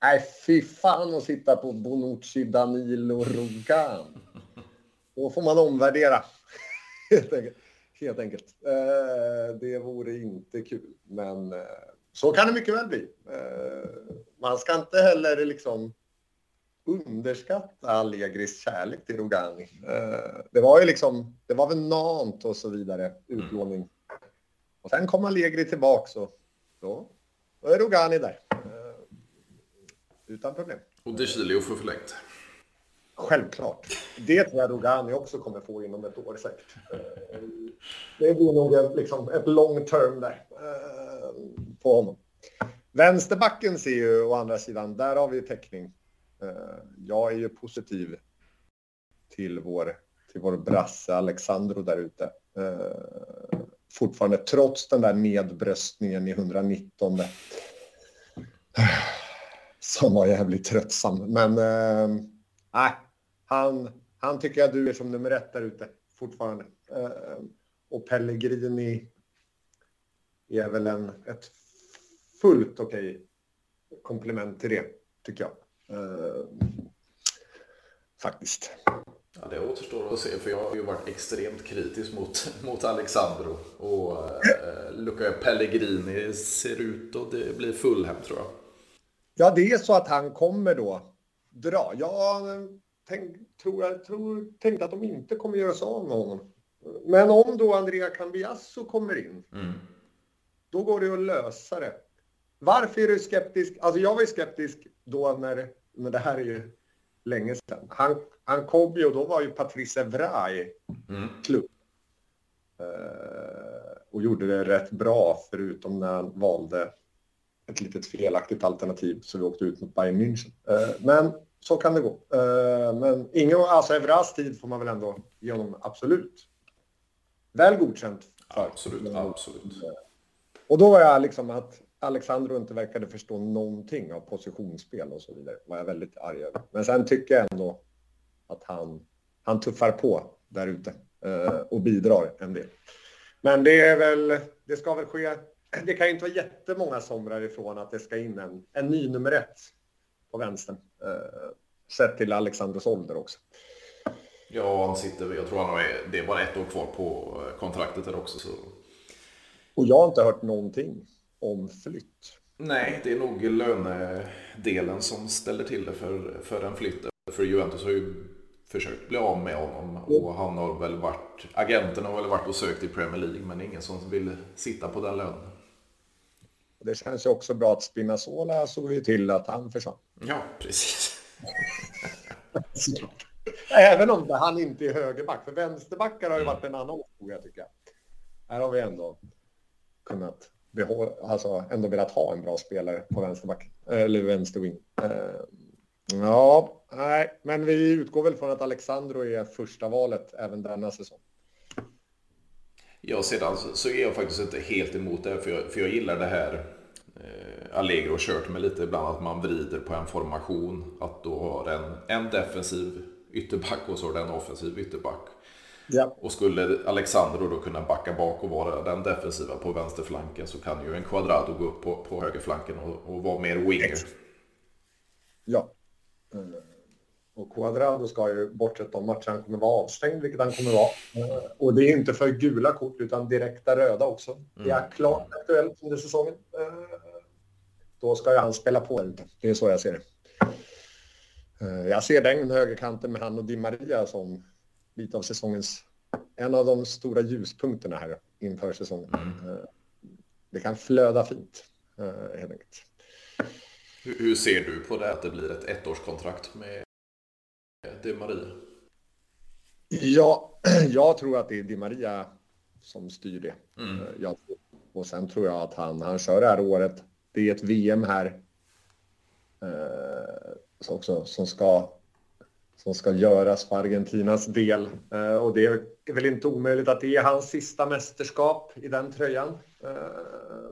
Nej, fy fan att sitta på Bonucci, Danilo, Rogan. Då får man omvärdera. Helt enkelt. Helt enkelt. Eh, det vore inte kul, men eh, så kan det mycket väl bli. Eh, man ska inte heller liksom underskatta Allegris kärlek till Rogani. Eh, det var ju liksom, det var väl Nant och så vidare, utlåning. Och sen kom Allegri tillbaks och då, då är Rogani där eh, utan problem. Och De Chilio får förlängt. Självklart. Det tror jag Rogani också kommer få inom ett år säkert. Det blir nog liksom ett long term där eh, på honom. Vänsterbacken ser ju å andra sidan, där har vi täckning. Eh, jag är ju positiv till vår, till vår brasse Alexandro där ute. Eh, fortfarande, trots den där nedbröstningen i 119 som var jävligt tröttsam. Men nej, äh, han, han tycker jag duger som nummer ett där ute fortfarande. Eh, och Pellegrini är väl en, ett fullt okej okay komplement till det, tycker jag. Eh, faktiskt. Ja, det återstår att se, för jag har ju varit extremt kritisk mot, mot Alexandro. Och eh, Luca Pellegrini ser ut att det blir full hem tror jag. Ja, det är så att han kommer då dra. Jag tänk, tror, jag tror, tänkte att de inte kommer göra sig av med honom. Men om då Andrea Cambiasso kommer in, mm. då går det att lösa det. Varför är du skeptisk? Alltså jag var ju skeptisk då när, men det här är ju länge sedan. Han, han kom ju och då var ju Patrice Evra i mm. klubb. Uh, och gjorde det rätt bra förutom när han valde ett litet felaktigt alternativ så vi åkte ut mot Bayern München. Eh, men så kan det gå. Eh, men ingen, alltså Evras tid får man väl ändå ge honom absolut väl godkänt för. Absolut, absolut. Och då var jag liksom att Alexandro inte verkade förstå någonting av positionsspel och så vidare var jag väldigt arg över. Men sen tycker jag ändå att han, han tuffar på där ute eh, och bidrar en del. Men det är väl, det ska väl ske. Det kan ju inte vara jättemånga somrar ifrån att det ska in en, en ny nummer ett på vänstern. Eh, sett till Alexandros ålder också. Ja, han sitter, jag tror han har, det är bara ett år kvar på kontraktet där också. Så. Och jag har inte hört någonting om flytt. Nej, det är nog lönedelen som ställer till det för, för en flytt. För Juventus har ju försökt bli av med honom och han har väl varit, agenten har väl varit och sökt i Premier League men ingen som vill sitta på den lönen. Det känns ju också bra att Spinazzola såg ju till att han försvann. Ja, precis. Även om han inte är högerback, för vänsterbackar har ju varit en annan fråga tycker jag. Här har vi ändå kunnat behålla, alltså ändå velat ha en bra spelare på vänsterback, eller vänsterwing. Eh, ja, nej, men vi utgår väl från att Alexandro är första valet även denna säsong. Ja, sedan så, är jag faktiskt inte helt emot det, för jag, för jag gillar det här Allegro kört med lite ibland, att man vrider på en formation, att då har en, en defensiv ytterback och så har den offensiv ytterback. Ja. Och skulle Alexandro då kunna backa bak och vara den defensiva på vänsterflanken så kan ju en Quadrado gå upp på, på högerflanken och, och vara mer winger. Ja. Eh, och Quadrado ska ju, bortsett från matchen, han kommer vara avstängd, vilket han kommer vara. Eh, och det är inte för gula kort, utan direkta röda också. Mm. Det är klart aktuellt under säsongen. Eh, då ska ju han spela på lite. Det är så jag ser det. Jag ser den högerkanten med han och Di Maria som lite av säsongens, en av de stora ljuspunkterna här inför säsongen. Mm. Eh, det kan flöda fint, eh, helt enkelt. Hur ser du på det att det blir ett ettårskontrakt med Di Maria? Ja, jag tror att det är Di Maria som styr det. Mm. Eh, jag, och sen tror jag att han, han kör det här året. Det är ett VM här eh, också, som ska som ska göras för Argentinas del. Eh, och det är väl inte omöjligt att det är hans sista mästerskap i den tröjan. Eh,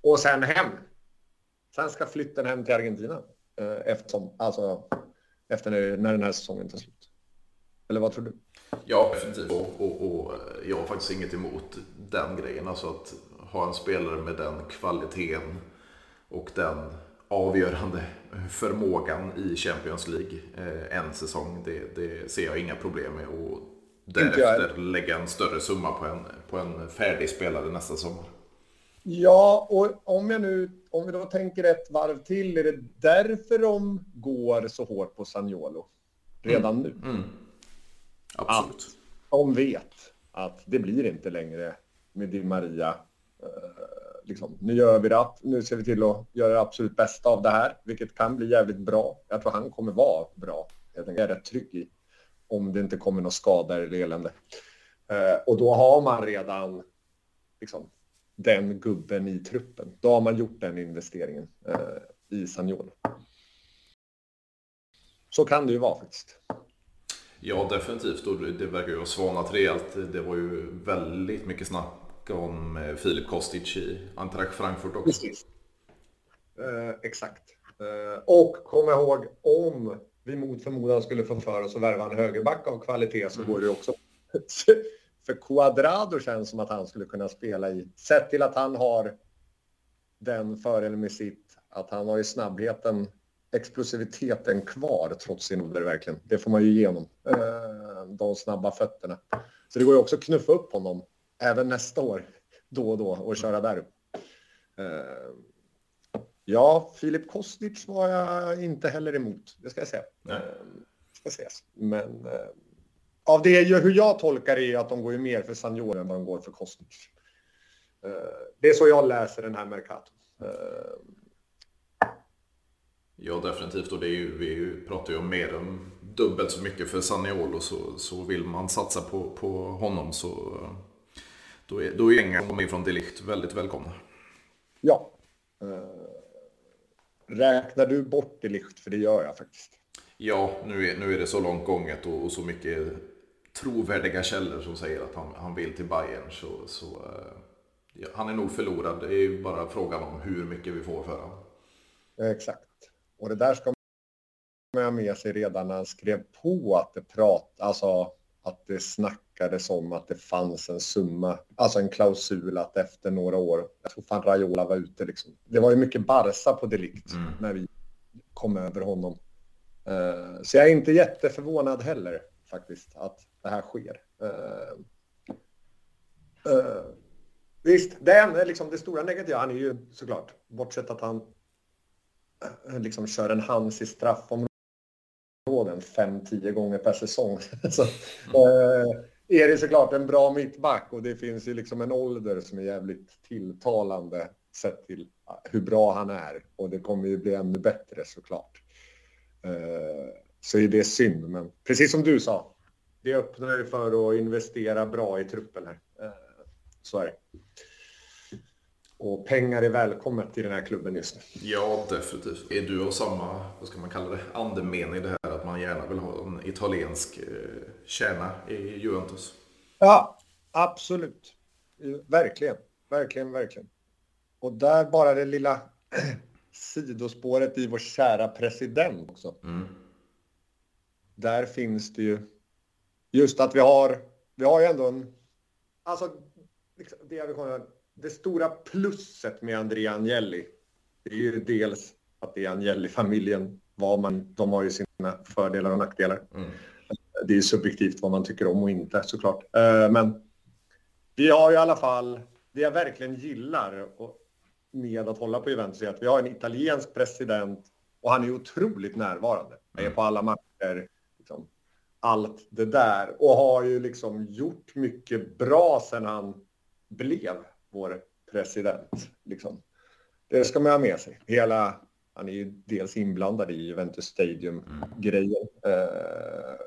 och sen hem. Sen ska flytten hem till Argentina eh, eftersom, alltså, efter när den här säsongen tar slut. Eller vad tror du? Ja, definitivt. Och, och, och eh, jag har faktiskt inget emot den grejen. Alltså att ha en spelare med den kvaliteten och den avgörande förmågan i Champions League eh, en säsong. Det, det, ser jag inga problem med. Och därefter lägga en större summa på en, på en färdig spelare nästa sommar. Ja, och om jag nu, om vi då tänker ett varv till, är det därför de går så hårt på Sagnolo redan mm. nu? Mm. Absolut. Att de vet att det blir inte längre med Di Maria Eh, liksom, nu gör vi det, nu ser vi till att göra det absolut bästa av det här, vilket kan bli jävligt bra. Jag tror han kommer vara bra. Jag är rätt trygg i om det inte kommer några skador eller elände. Eh, och då har man redan liksom, den gubben i truppen. Då har man gjort den investeringen eh, i Sagnol. Så kan det ju vara faktiskt. Ja, definitivt. Och det verkar ju ha svanat rejält. Det var ju väldigt mycket snack om eh, Filip Kostic i Eintracht Frankfurt också. Precis. Eh, exakt. Eh, och kom ihåg, om vi mot förmodan skulle få för oss att värva en högerback av kvalitet så mm. går det också. för Quadrado känns som att han skulle kunna spela i, sett till att han har den fördelen med sitt, att han har ju snabbheten, explosiviteten kvar trots sin ålder verkligen. Det får man ju igenom, eh, de snabba fötterna. Så det går ju också att knuffa upp honom även nästa år då och då och köra där upp. Uh, ja, Filip Kostic var jag inte heller emot, det ska jag säga. Uh, ska sägas. Men uh, av det hur jag tolkar det är att de går ju mer för Sanjor än vad de går för Kostic. det är så jag läser den här Mercato. Ja, definitivt. Och det är ju, vi pratar ju om mer än dubbelt så mycket för Saniolo. Så, så vill man satsa på, på honom så då är, då är gängen ifrån Delicht väldigt välkomna. Ja. Uh, räknar du bort Delicht? För det gör jag faktiskt. Ja, nu är, nu är det så långt gånget och, och så mycket trovärdiga källor som säger att han, han vill till Bayern så, så uh, han är nog förlorad. Det är ju bara frågan om hur mycket vi får för honom. Exakt. Och det där ska man ha med sig redan när han skrev på att det prat, alltså att det snackades om att det fanns en summa, alltså en klausul att efter några år, jag tror fan Raiola var ute liksom. Det var ju mycket Barca på delikt mm. när vi kom över honom. Uh, så jag är inte jätteförvånad heller faktiskt att det här sker. Uh, uh, visst, det är liksom det stora negativa, han är ju såklart, bortsett att han liksom kör en hands i straffområdet områden fem, tio gånger per säsong. så, eh, är det såklart en bra mittback och det finns ju liksom en ålder som är jävligt tilltalande sett till hur bra han är och det kommer ju bli ännu bättre såklart. Eh, så är det synd, men precis som du sa, det öppnar ju för att investera bra i truppen här. Eh, så är det. Och pengar är välkommet i den här klubben just nu. Ja, definitivt. Är du av samma, vad ska man kalla det, andemening det här att man gärna vill ha italiensk eh, kärna i Juventus? Ja, absolut. Verkligen, verkligen, verkligen. Och där bara det lilla sidospåret i vår kära president också. Mm. Där finns det ju just att vi har, vi har ju ändå en, alltså liksom, det komma det stora plusset med Andrea Agnelli, det är ju dels att det är Agnelli-familjen, vad man, de har ju sina fördelar och nackdelar. Mm. Det är subjektivt vad man tycker om och inte såklart. Eh, men vi har i alla fall, det jag verkligen gillar med att hålla på Juventus är att vi har en italiensk president och han är otroligt närvarande. Han är på alla matcher, liksom, allt det där och har ju liksom gjort mycket bra sedan han blev vår president. Liksom. Det ska man ha med sig. Hela, han är ju dels inblandad i Juventus Stadium-grejen. Eh,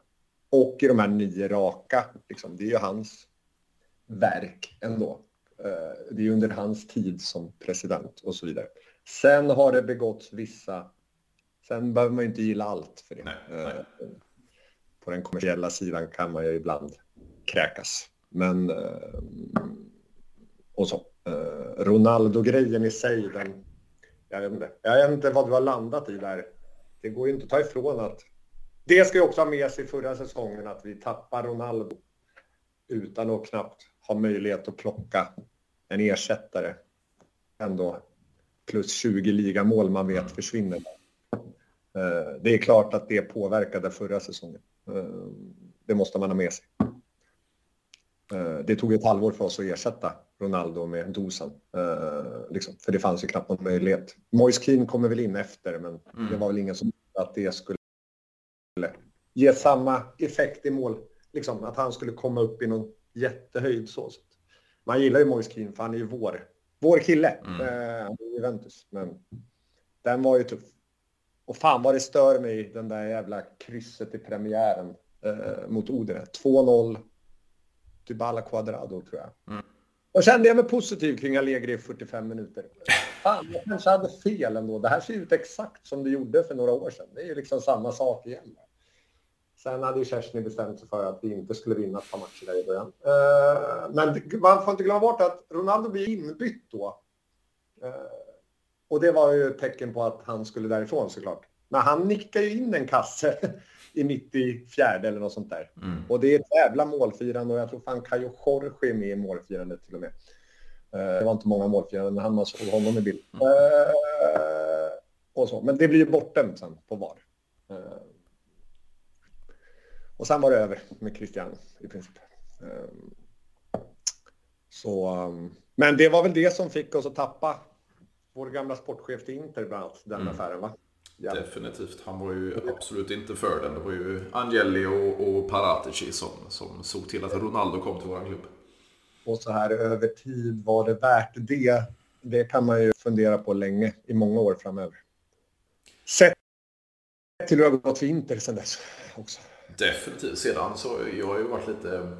och i de här nio raka, liksom, det är ju hans verk ändå. Eh, det är under hans tid som president och så vidare. Sen har det begåtts vissa... Sen behöver man ju inte gilla allt för det. Nej, nej. Eh, på den kommersiella sidan kan man ju ibland kräkas. Men eh, och så. Eh, Ronaldo-grejen i sig, den, jag, vet inte, jag vet inte vad du har landat i där. Det går ju inte att ta ifrån att... Det ska ju också ha med sig förra säsongen att vi tappar Ronaldo utan att knappt ha möjlighet att plocka en ersättare. Ändå plus 20 ligamål man vet försvinner. Eh, det är klart att det påverkade förra säsongen. Eh, det måste man ha med sig. Det tog ett halvår för oss att ersätta Ronaldo med dosan. Uh, liksom, för det fanns ju knappt någon möjlighet. Moise Keane kommer väl in efter, men mm. det var väl ingen som att det skulle ge samma effekt i mål. Liksom, att han skulle komma upp i någon jättehöjd så. Man gillar ju Moise Keane för han är ju vår, vår kille. Mm. Uh, Juventus. Men den var ju tuff. Och fan vad det stör mig, den där jävla krysset i premiären uh, mot Odene. 2-0. Dybala Quadrado tror jag. Mm. Och kände jag mig positiv kring Allegri i 45 minuter. Fan, jag kanske hade fel ändå. Det här ser ut exakt som det gjorde för några år sedan. Det är ju liksom samma sak igen. Sen hade ju Kerstin bestämt sig för att vi inte skulle vinna ett par matcher där i början. Eh, men man får inte glömma bort att Ronaldo blir inbytt då. Eh, och det var ju ett tecken på att han skulle därifrån såklart. Men han nickar ju in en kasse i 94 eller något sånt där. Mm. Och det är ett jävla målfirande och jag tror fan Kajo Jorge är med i målfirandet till och med. Uh, det var inte många målfiranden, men han man såg honom i bild. Uh, och så. Men det blir ju bortdömt sen på VAR. Uh, och sen var det över med Cristiano i princip. så, men det var väl det som fick oss att tappa vår gamla sportchef till Inter bland annat, den mm. affären va? Ja. Definitivt. Han var ju absolut inte för den. Det var ju Angeli och, och Paratici som, som såg till att Ronaldo kom till vår klubb. Och så här över tid, var det värt det? Det kan man ju fundera på länge, i många år framöver. Sett till hur det har gått för Inter sedan dess också. Definitivt. Sedan så, jag har ju varit lite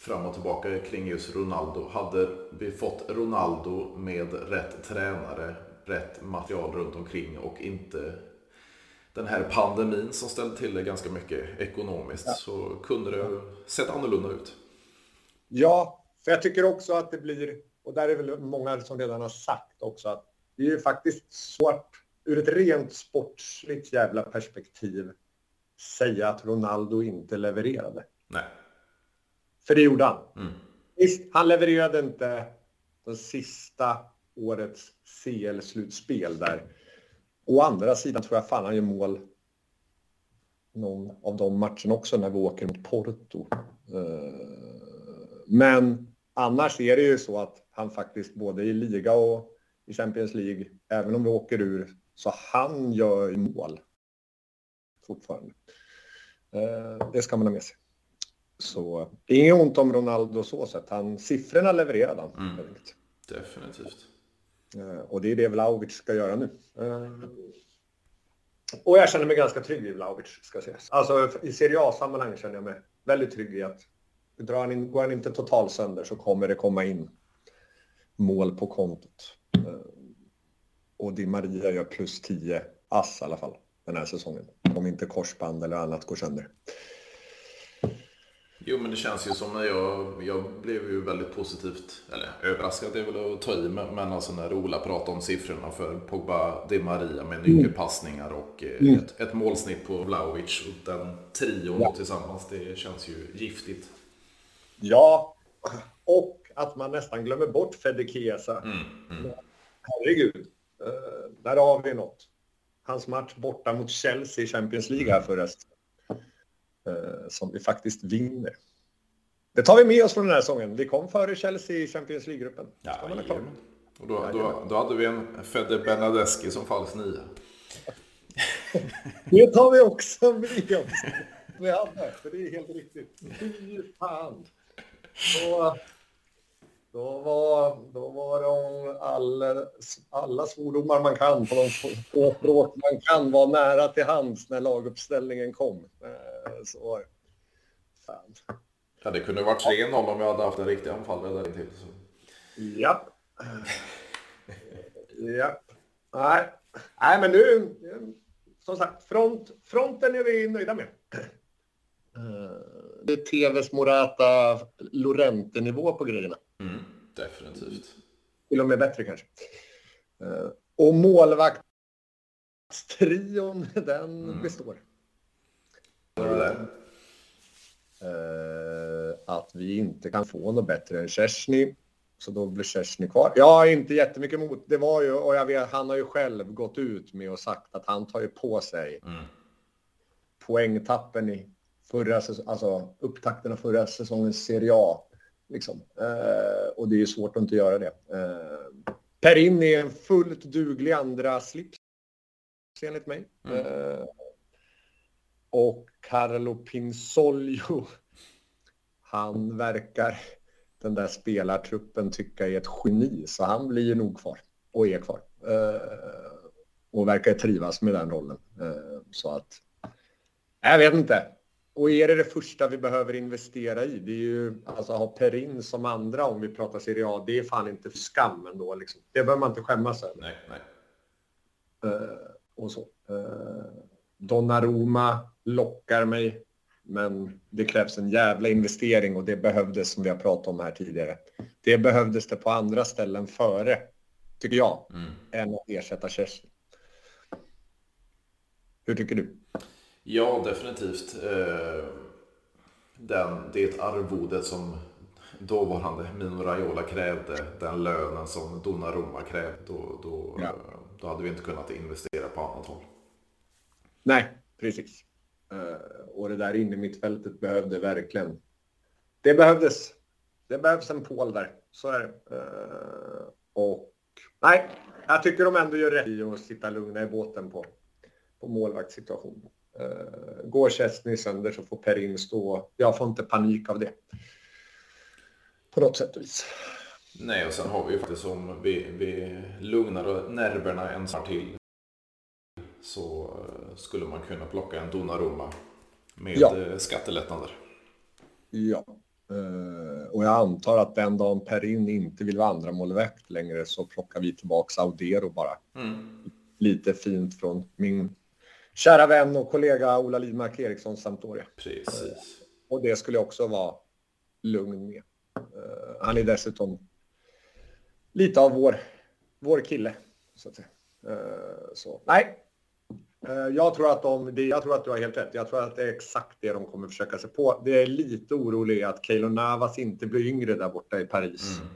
fram och tillbaka kring just Ronaldo. Hade vi fått Ronaldo med rätt tränare rätt material runt omkring och inte den här pandemin som ställde till det ganska mycket ekonomiskt ja. så kunde det sett annorlunda ut. Ja, för jag tycker också att det blir, och där är väl många som redan har sagt också att det är ju faktiskt svårt ur ett rent sportsligt jävla perspektiv säga att Ronaldo inte levererade. Nej. För det gjorde han. Mm. Visst, han levererade inte det sista årets CL-slutspel där. Å andra sidan tror jag fan han gör mål någon av de matcherna också när vi åker mot Porto. Eh, men annars är det ju så att han faktiskt både i liga och i Champions League, även om vi åker ur, så han gör mål fortfarande. Eh, det ska man ha med sig. Så inget ont om Ronaldo så sätt. Han, siffrorna levererade han. Mm. Definitivt. Eh, och det är det Vlahovic ska göra nu. Eh, och jag känner mig ganska trygg i Vlahovic, ska sägas. Alltså i Serie A-sammanhang känner jag mig väldigt trygg i att drar han in, går han inte totalt sönder så kommer det komma in mål på kontot. Eh, och Di Maria gör plus 10 ass i alla fall den här säsongen. Om inte korsband eller annat går sönder. Jo, men det känns ju som när jag, jag blev ju väldigt positivt, eller överraskad det är väl att ta i, men, alltså när Ola pratade om siffrorna för Pogba, Di Maria med nyckelpassningar och eh, mm. ett, ett målsnitt på Vlahovic och den trion ja. tillsammans, det känns ju giftigt. Ja, och att man nästan glömmer bort Fede Chiesa. Mm, mm. Herregud, uh, där har vi något. Hans match borta mot Chelsea i Champions League här uh, som vi faktiskt vinner. Det tar vi med oss från den här säsongen. Vi kom före Chelsea i Champions League-gruppen. Ja, och då, då, då, hade vi en Fede Bernadeschi som falsk nia. det tar vi också med oss. Vi hade, för det är helt riktigt. Fy fan. Då, då, var, då var de alla, alla svordomar man kan på de få språk man kan vara nära till hands när laguppställningen kom. Eh, så Fan. Ja, det kunde varit 3-0 om vi hade haft en riktig anfallare där till. Så. Ja. ja. Nej. Nej, men nu, som sagt, front, fronten är vi nöjda med. Eh, det är TVs Morata Lorente-nivå på grejerna. Mm, definitivt. Till och med bättre kanske. Uh, och målvaktstrion, den mm. består. Uh, att vi inte kan få något bättre än Kersny. Så då blir Kersny kvar. Ja, inte jättemycket emot. Det var ju, och jag vet, han har ju själv gått ut med och sagt att han tar ju på sig mm. poängtappen i förra alltså upptakten av förra säsongens Serie A. Liksom. Eh, och det är svårt att inte göra det. Eh, Perin är en fullt duglig andra slips enligt mig. Mm. Eh, och Carlo Pinsolio, han verkar den där spelartruppen tycka är ett geni, så han blir nog kvar och är kvar. Eh, och verkar trivas med den rollen. Eh, så att, jag vet inte. Och är det det första vi behöver investera i? Det är ju alltså ha Perin som andra om vi pratar Serie A. Det är fan inte för skam ändå. Liksom. Det behöver man inte skämmas över. Nej, nej. Uh, och så. Uh, Donnarumma lockar mig, men det krävs en jävla investering och det behövdes som vi har pratat om här tidigare. Det behövdes det på andra ställen före, tycker jag, mm. än att ersätta Chelsea. Hur tycker du? Ja, definitivt. Eh, den, det arvodet som dåvarande Mino Raiola krävde, den lönen som Donnarumma krävde, då, då, ja. då hade vi inte kunnat investera på annat håll. Nej, precis. Eh, och det där inne mittfältet behövde verkligen... Det behövdes. Det behövs en pål där, så är det. Eh, och nej, jag tycker de ändå gör rätt i att sitta lugna i båten på, på målvaktssituationen. Uh, går Chesney sönder så får Perin stå. Jag får inte panik av det. På något sätt och vis. Nej, och sen har vi ju faktiskt om vi, vi lugnar nerverna en sak till så uh, skulle man kunna plocka en Donnarumma med ja. Uh, skattelättnader. Ja, och jag antar att den dagen Perin inte vill vara andra målvakt längre så plockar vi tillbaka Audero bara. Mm. Lite fint från min kära vän och kollega Ola Lidmark Eriksson Sampdoria. Precis. Och det skulle jag också vara lugn med. Uh, han är dessutom lite av vår, vår kille. Så att säga. Så, nej, jag tror, att de, jag tror att du har helt rätt. Jag tror att det är exakt det de kommer försöka sig på. Det är lite orolig att Keylor Navas inte blir yngre där borta i Paris. Mm.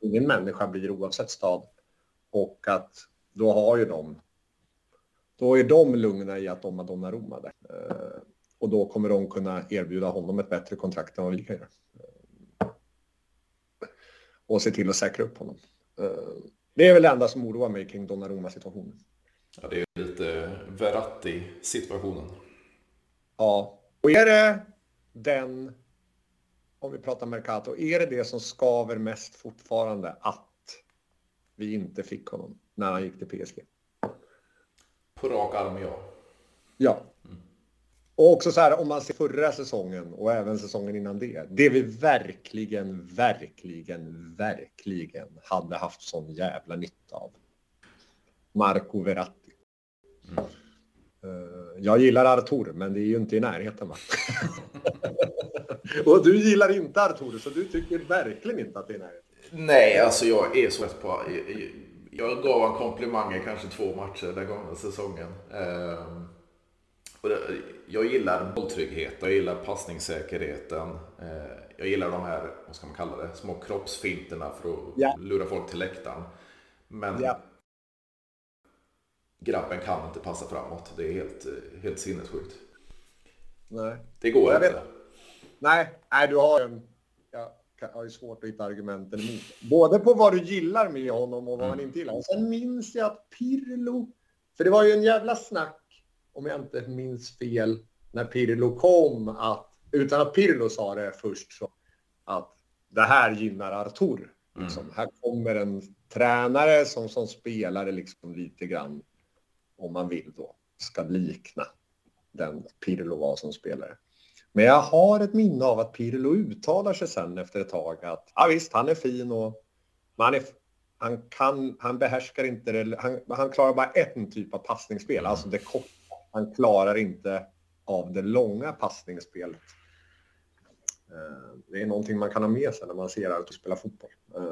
Ingen människa blir oavsett stad. Och att då har ju de då är de lugna i att de har Donnarumma där. Eh, och då kommer de kunna erbjuda honom ett bättre kontrakt än vad vi kan göra. Eh, och se till att säkra upp honom. Eh, det är väl det enda som oroar mig kring Donnarumma-situationen. Ja, det är lite Verratti-situationen. Ja, och är det den, om vi pratar Mercato, är det det som skaver mest fortfarande att vi inte fick honom när han gick till PSG? På rak arm, ja. Ja. Mm. Och också så här om man ser förra säsongen och även säsongen innan det. Det vi verkligen, verkligen, verkligen hade haft sån jävla nytta av. Marco Verratti. Mm. Eh, jag gillar Artur, men det är ju inte i närheten. Va? och du gillar inte Artur, så du tycker verkligen inte att det är i närheten. Nej, alltså jag är så på jag gav honom komplimanger kanske två matcher den gångna säsongen. Ehm, och det, jag gillar bolltrygghet, jag gillar passningssäkerheten. Eh, jag gillar de här, vad ska man kalla det, små kroppsfinterna för att yeah. lura folk till läktaren. Men yeah. grabben kan inte passa framåt. Det är helt, helt sinnessjukt. Nej. Det går jag inte. Vet. Nej, nej, du har en har ju svårt att hitta argumenten emot. Både på vad du gillar med honom och vad man mm. inte gillar. Och sen minns jag att Pirlo, för det var ju en jävla snack, om jag inte minns fel, när Pirlo kom att, utan att Pirlo sa det först, så att det här gynnar Artur. Liksom. Mm. Här kommer en tränare som som spelare liksom lite grann, om man vill då, ska likna den Pirlo var som spelare. Men jag har ett minne av att Pirlo uttalar sig sen efter ett tag att ja, visst, han är fin och han, är, han, kan, han behärskar inte det. Han, han klarar bara en typ av passningsspel, mm. alltså det korta. Han klarar inte av det långa passningsspelet. Eh, det är någonting man kan ha med sig när man ser att spela fotboll. Eh,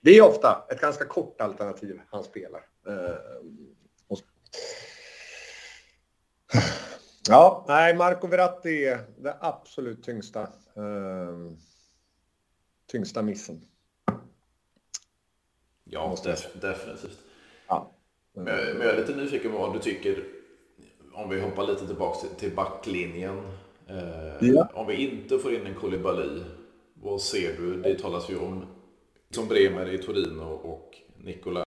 det är ofta ett ganska kort alternativ han spelar. Eh, Ja, nej, Marco Verratti är det absolut tyngsta, eh, tyngsta missen. Ja, def definitivt. Ja. Men, men jag är lite nyfiken på vad du tycker, om vi hoppar lite tillbaka till, till backlinjen. Eh, ja. Om vi inte får in en Koulibaly, vad ser du? Det talas ju om som Bremer i Torino och Nikola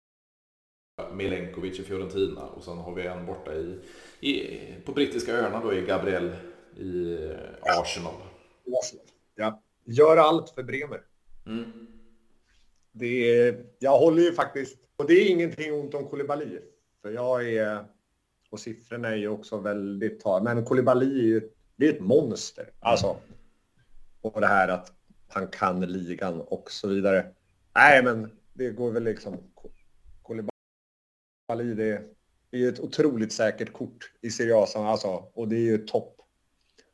Milenkovic i Fiorentina och sen har vi en borta i, i på brittiska öarna då i Gabriel i Arsenal. Ja, gör allt för Bremer. Mm. Det är, jag håller ju faktiskt, och det är ingenting ont om Koulibaly, för jag är, och siffrorna är ju också väldigt, men Koulibaly är ju det är ett monster. Alltså, och det här att han kan ligan och så vidare. Nej, men det går väl liksom Ali, det är ett otroligt säkert kort i Serie A. Alltså, och det är ju topp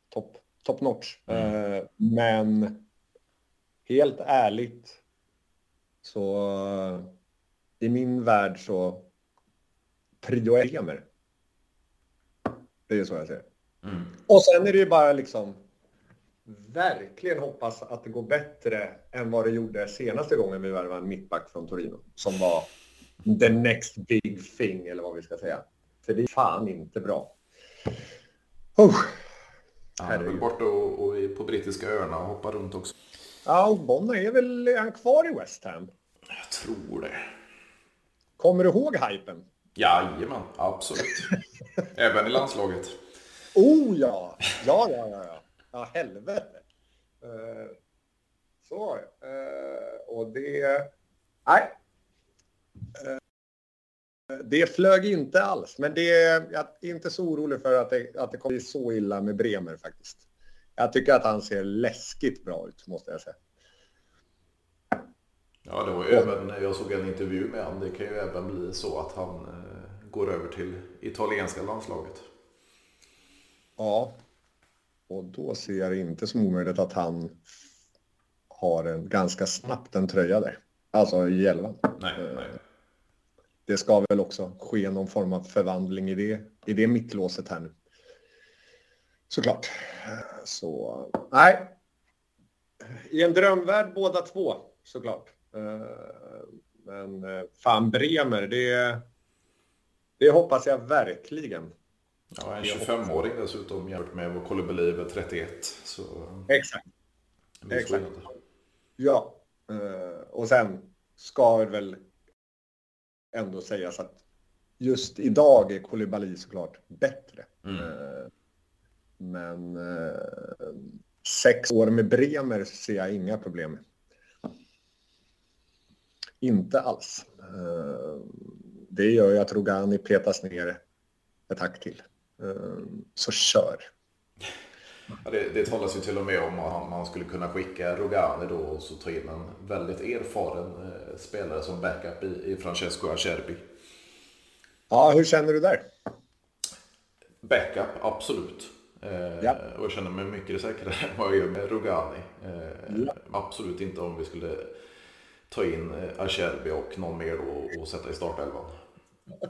top, top notch. Mm. Uh, men helt ärligt så i min värld så prio ett gamer. Det är så jag ser. Mm. Och sen är det ju bara liksom verkligen hoppas att det går bättre än vad det gjorde senaste gången vi värvade en mittback från Torino som var the next big thing eller vad vi ska säga. För det är fan inte bra. Oh. Han är väl borta och, och är på brittiska öarna och hoppar runt också. Ja, och Bonna är väl är han kvar i West Ham? Jag tror det. Kommer du ihåg hypen? Jajamän, absolut. Även i landslaget. Oh ja! Ja, ja, ja. Ja, ja helvete. Uh, så. Uh, och det... Nej, det flög inte alls, men det, jag är inte så orolig för att det, att det kommer bli så illa med Bremer faktiskt. Jag tycker att han ser läskigt bra ut, måste jag säga. Ja, det var ju även, jag såg en intervju med honom, det kan ju även bli så att han eh, går över till italienska landslaget. Ja, och då ser jag det inte som omöjligt att han har en ganska snabbt en tröja där. Alltså i elvan. Nej, nej. Det ska väl också ske någon form av förvandling i det, i det mittlåset här nu. Såklart. Så, nej. I en drömvärld båda två, såklart. Men fan, Bremer, det, det hoppas jag verkligen. Ja, en 25-åring dessutom jämfört med vår Kolibali över 31. Så... Exakt. Exakt. Ja. Och sen ska väl ändå sägas att just idag är Kolibali såklart bättre. Mm. Men sex år med Bremer ser jag inga problem med. Inte alls. Det gör ju att Rogani petas ner ett hack till. Så kör. Ja, det, det talas ju till och med om att man skulle kunna skicka Rogani då och så ta in en väldigt erfaren eh, spelare som backup i, i Francesco Acerbi. Ja, hur känner du där? Backup, absolut. Eh, ja. Och jag känner mig mycket säkrare än vad jag gör med Rogani. Eh, ja. Absolut inte om vi skulle ta in eh, Acerbi och någon mer då och sätta i startelvan.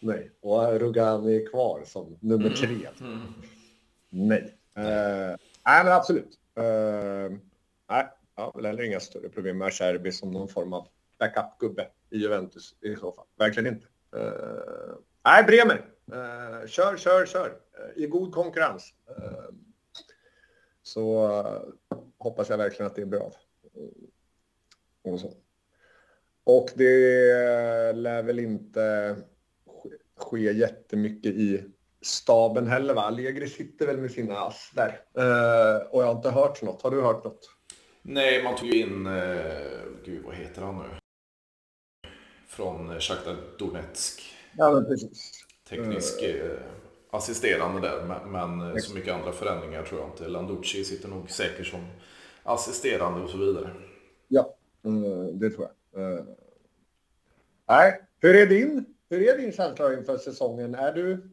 Nej, och Rogani är kvar som nummer tre. Mm. Mm. Nej. Uh, nej, men absolut. Uh, nej, jag har väl heller inga större problem med Acerbi som någon form av backup-gubbe i Juventus i så fall. Verkligen inte. Uh, nej, Bremer. Uh, kör, kör, kör. Uh, I god konkurrens. Uh, så hoppas jag verkligen att det är bra. Och, så. och det lär väl inte ske jättemycket i staben heller va? Allegri sitter väl med sina ass där. och jag har inte hört något. Har du hört något? Nej, man tog in, uh, gud vad heter han nu? Från Shakhtar Donetsk. Ja, men precis teknisk eh, assisterande där. Men, men eh, så mycket andra förändringar tror jag inte. Landucci sitter nog säkert som assisterande och så vidare. Ja, mm, det tror jag. Nej, hur är din, hur är din känsla inför säsongen? Är du,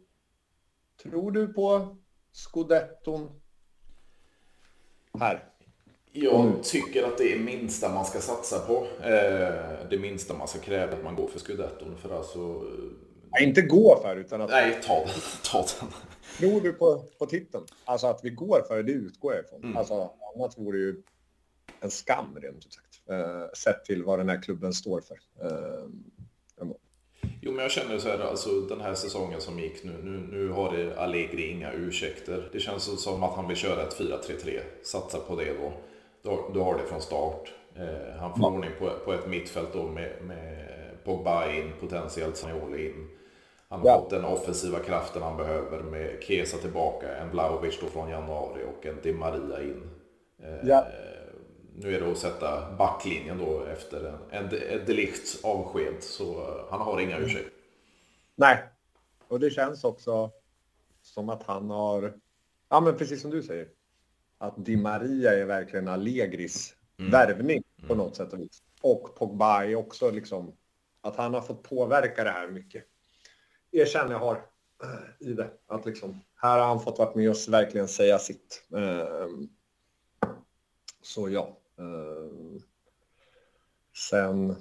tror du på scudetton här? Jag tycker att det är minsta man ska satsa på. det minsta man ska kräva att man går för scudetton. För alltså, Nej, inte gå för utan att... Nej, ta den. Ta den. Tror du på, på titeln? Alltså att vi går för det, det utgår jag ifrån. Mm. Alltså annat vore ju en skam rent ut sagt. Uh, sett till vad den här klubben står för. Jo, men jag känner så här, alltså den här säsongen som gick nu, nu, nu har det Allegri inga ursäkter. Det känns som att han vill köra ett 4-3-3, satsa på det då. Du, har det från start. Eh, han får ja. ordning på, på ett mittfält då med, med Pogba in, potentiellt Sanioli in. Han har ja. fått den offensiva kraften han behöver med Kesa tillbaka, en Vlahovic då från januari och en Di Maria in. Eh, ja. Nu är det att sätta backlinjen då efter en, en, en Delichts avsked, så eh, han har inga ursäkter. Nej, och det känns också som att han har, ja men precis som du säger, att Di Maria är verkligen Allegris mm. värvning på mm. något sätt och vis. Och Pogba är också liksom, att han har fått påverka det här mycket erkänner jag har eh, i det. Att liksom, här har han fått vara med oss verkligen säga sitt. Ehm, så ja. Ehm, sen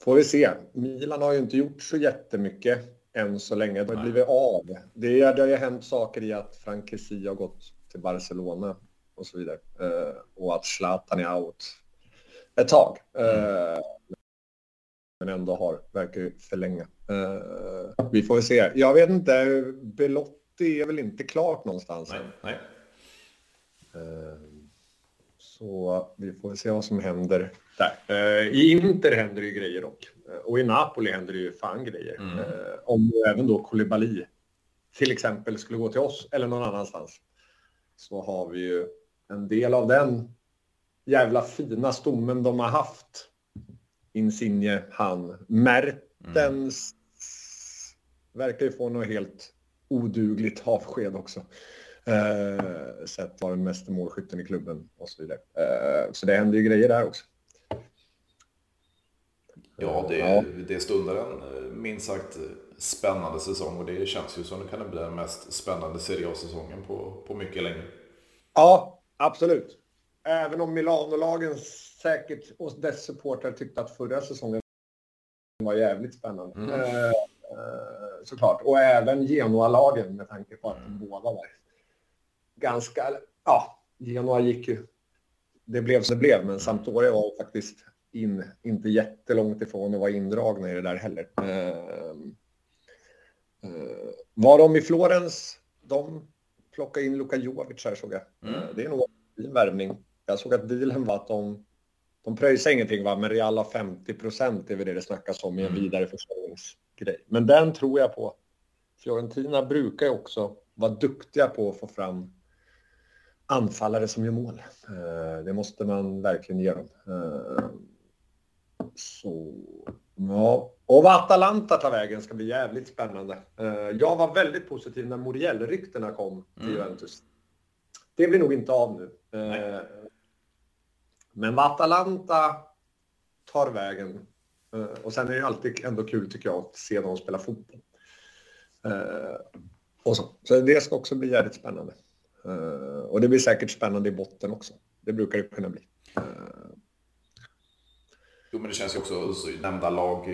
får vi se. Milan har ju inte gjort så jättemycket än så länge. Det har blivit av. Det, har ju hänt saker i att Frank har gått till Barcelona och så vidare. Ehm, och att Zlatan är out ett tag. Mm men ändå har, verkar förlänga. Uh, vi får väl se. Jag vet inte, Belotti är väl inte klart någonstans? Nej. nej. Så vi får se vad som händer där. Uh, I Inter händer ju grejer dock. Och i Napoli händer det ju fan grejer. Mm. om även då Koulibaly till exempel skulle gå till oss eller någon annanstans så har vi ju en del av den jävla fina stommen de har haft Insigne, han. Mertens mm. verkar ju få något helt odugligt avsked också. Eh, sett var den meste målskytten i klubben och så vidare. Eh, så det händer ju grejer där också. Ja, det, ja. det stundar en eh, minst sagt spännande säsong och det känns ju som det kan bli den mest spännande Serie A-säsongen på, på mycket länge. Ja, absolut. även om Milano-lagen säkert och dess supportrar tyckte att förra säsongen var jävligt spännande. Mm. Eh, eh, såklart. Och även Genoa-lagen med tanke på att mm. båda var ganska... Ja, Genoa gick ju... Det blev som det blev, men Sampdoria var faktiskt in, inte jättelångt ifrån att vara indragna i det där heller. Eh, eh, var de i Florens? De plockade in Luka Jovic här såg jag. Mm. Det är nog en värvning. Jag såg att dealen var att de de pröjsar ingenting va, men Real har 50 procent är väl det det snackas om i en mm. vidareförsäljningsgrej. Men den tror jag på. Fiorentina brukar ju också vara duktiga på att få fram anfallare som gör mål. Eh, det måste man verkligen ge dem. Eh, så, ja. Och vad Atalanta tar vägen ska bli jävligt spännande. Eh, jag var väldigt positiv när Muriel-ryktena kom till mm. Juventus. Det blir nog inte av nu. Nej. Men vad Atalanta tar vägen och sen är det alltid ändå kul tycker jag att se dem spela fotboll. Och så. så det ska också bli jävligt spännande. Eh, och det blir säkert spännande i botten också. Det brukar det kunna bli. Jo, men det känns ju också, nämnda lag.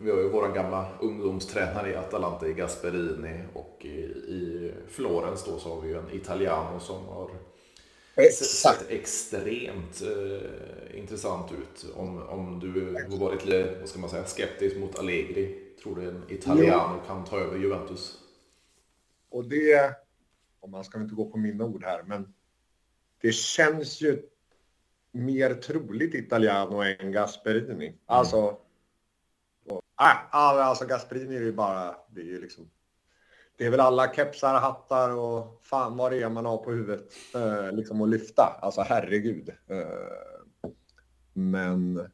Vi har ju våra gamla ungdomstränare i Atalanta i Gasperini och i Florens då så har vi ju en Italiano som har Exakt. sett extremt eh, intressant ut. Om, om du har varit lite vad ska man säga, skeptisk mot Allegri. Tror du en Italiano jo. kan ta över Juventus? Och det, och man ska inte gå på mina ord här, men det känns ju mer troligt Italiano än Gasperini. Mm. Alltså, och, äh, alltså Gasperini är ju bara, det är ju liksom det är väl alla kepsar, hattar och fan vad det är man har på huvudet eh, liksom att lyfta. Alltså herregud. Eh, men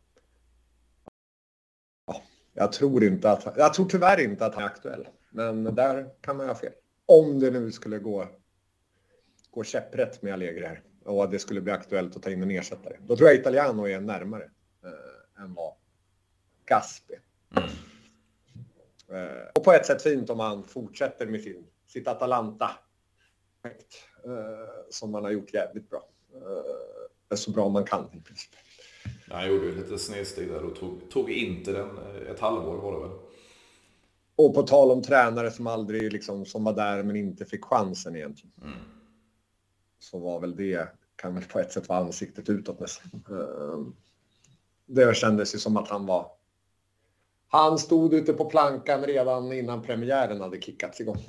ja, jag tror inte att, jag tror tyvärr inte att han är aktuell. Men där kan man ha fel. Om det nu skulle gå, gå käpprätt med Allegri här och det skulle bli aktuellt att ta in en ersättare. Då tror jag Italiano är närmare eh, än vad Gaspi. Mm. Eh, och på ett sätt fint om han fortsätter med sin, sitt Atalanta. Eh, som man har gjort jävligt bra. Eh, så bra man kan i princip. Han gjorde ju lite snedsteg där och tog, tog inte den ett halvår var det väl? Och på tal om tränare som aldrig liksom, som var där men inte fick chansen egentligen. Mm. Så var väl det, kan väl på ett sätt vara ansiktet utåt nästan. Det kändes ju som att han var han stod ute på plankan redan innan premiären hade kickats igång.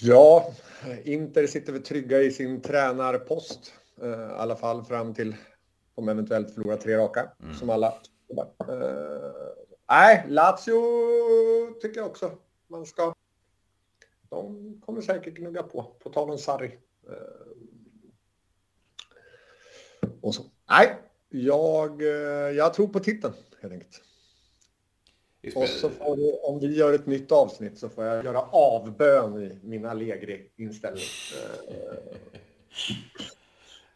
Ja, Inter sitter väl trygga i sin tränarpost. Eh, I alla fall fram till de eventuellt förlorar tre raka, mm. som alla. Nej, Lazio tycker jag också man ska... De kommer säkert gnugga på, på tal om Sarri. Uh, och så. Nej, jag, eh, jag tror på titeln helt enkelt. Och så får du, om vi gör ett nytt avsnitt så får jag göra avbön i min Allegri-inställning. Eh,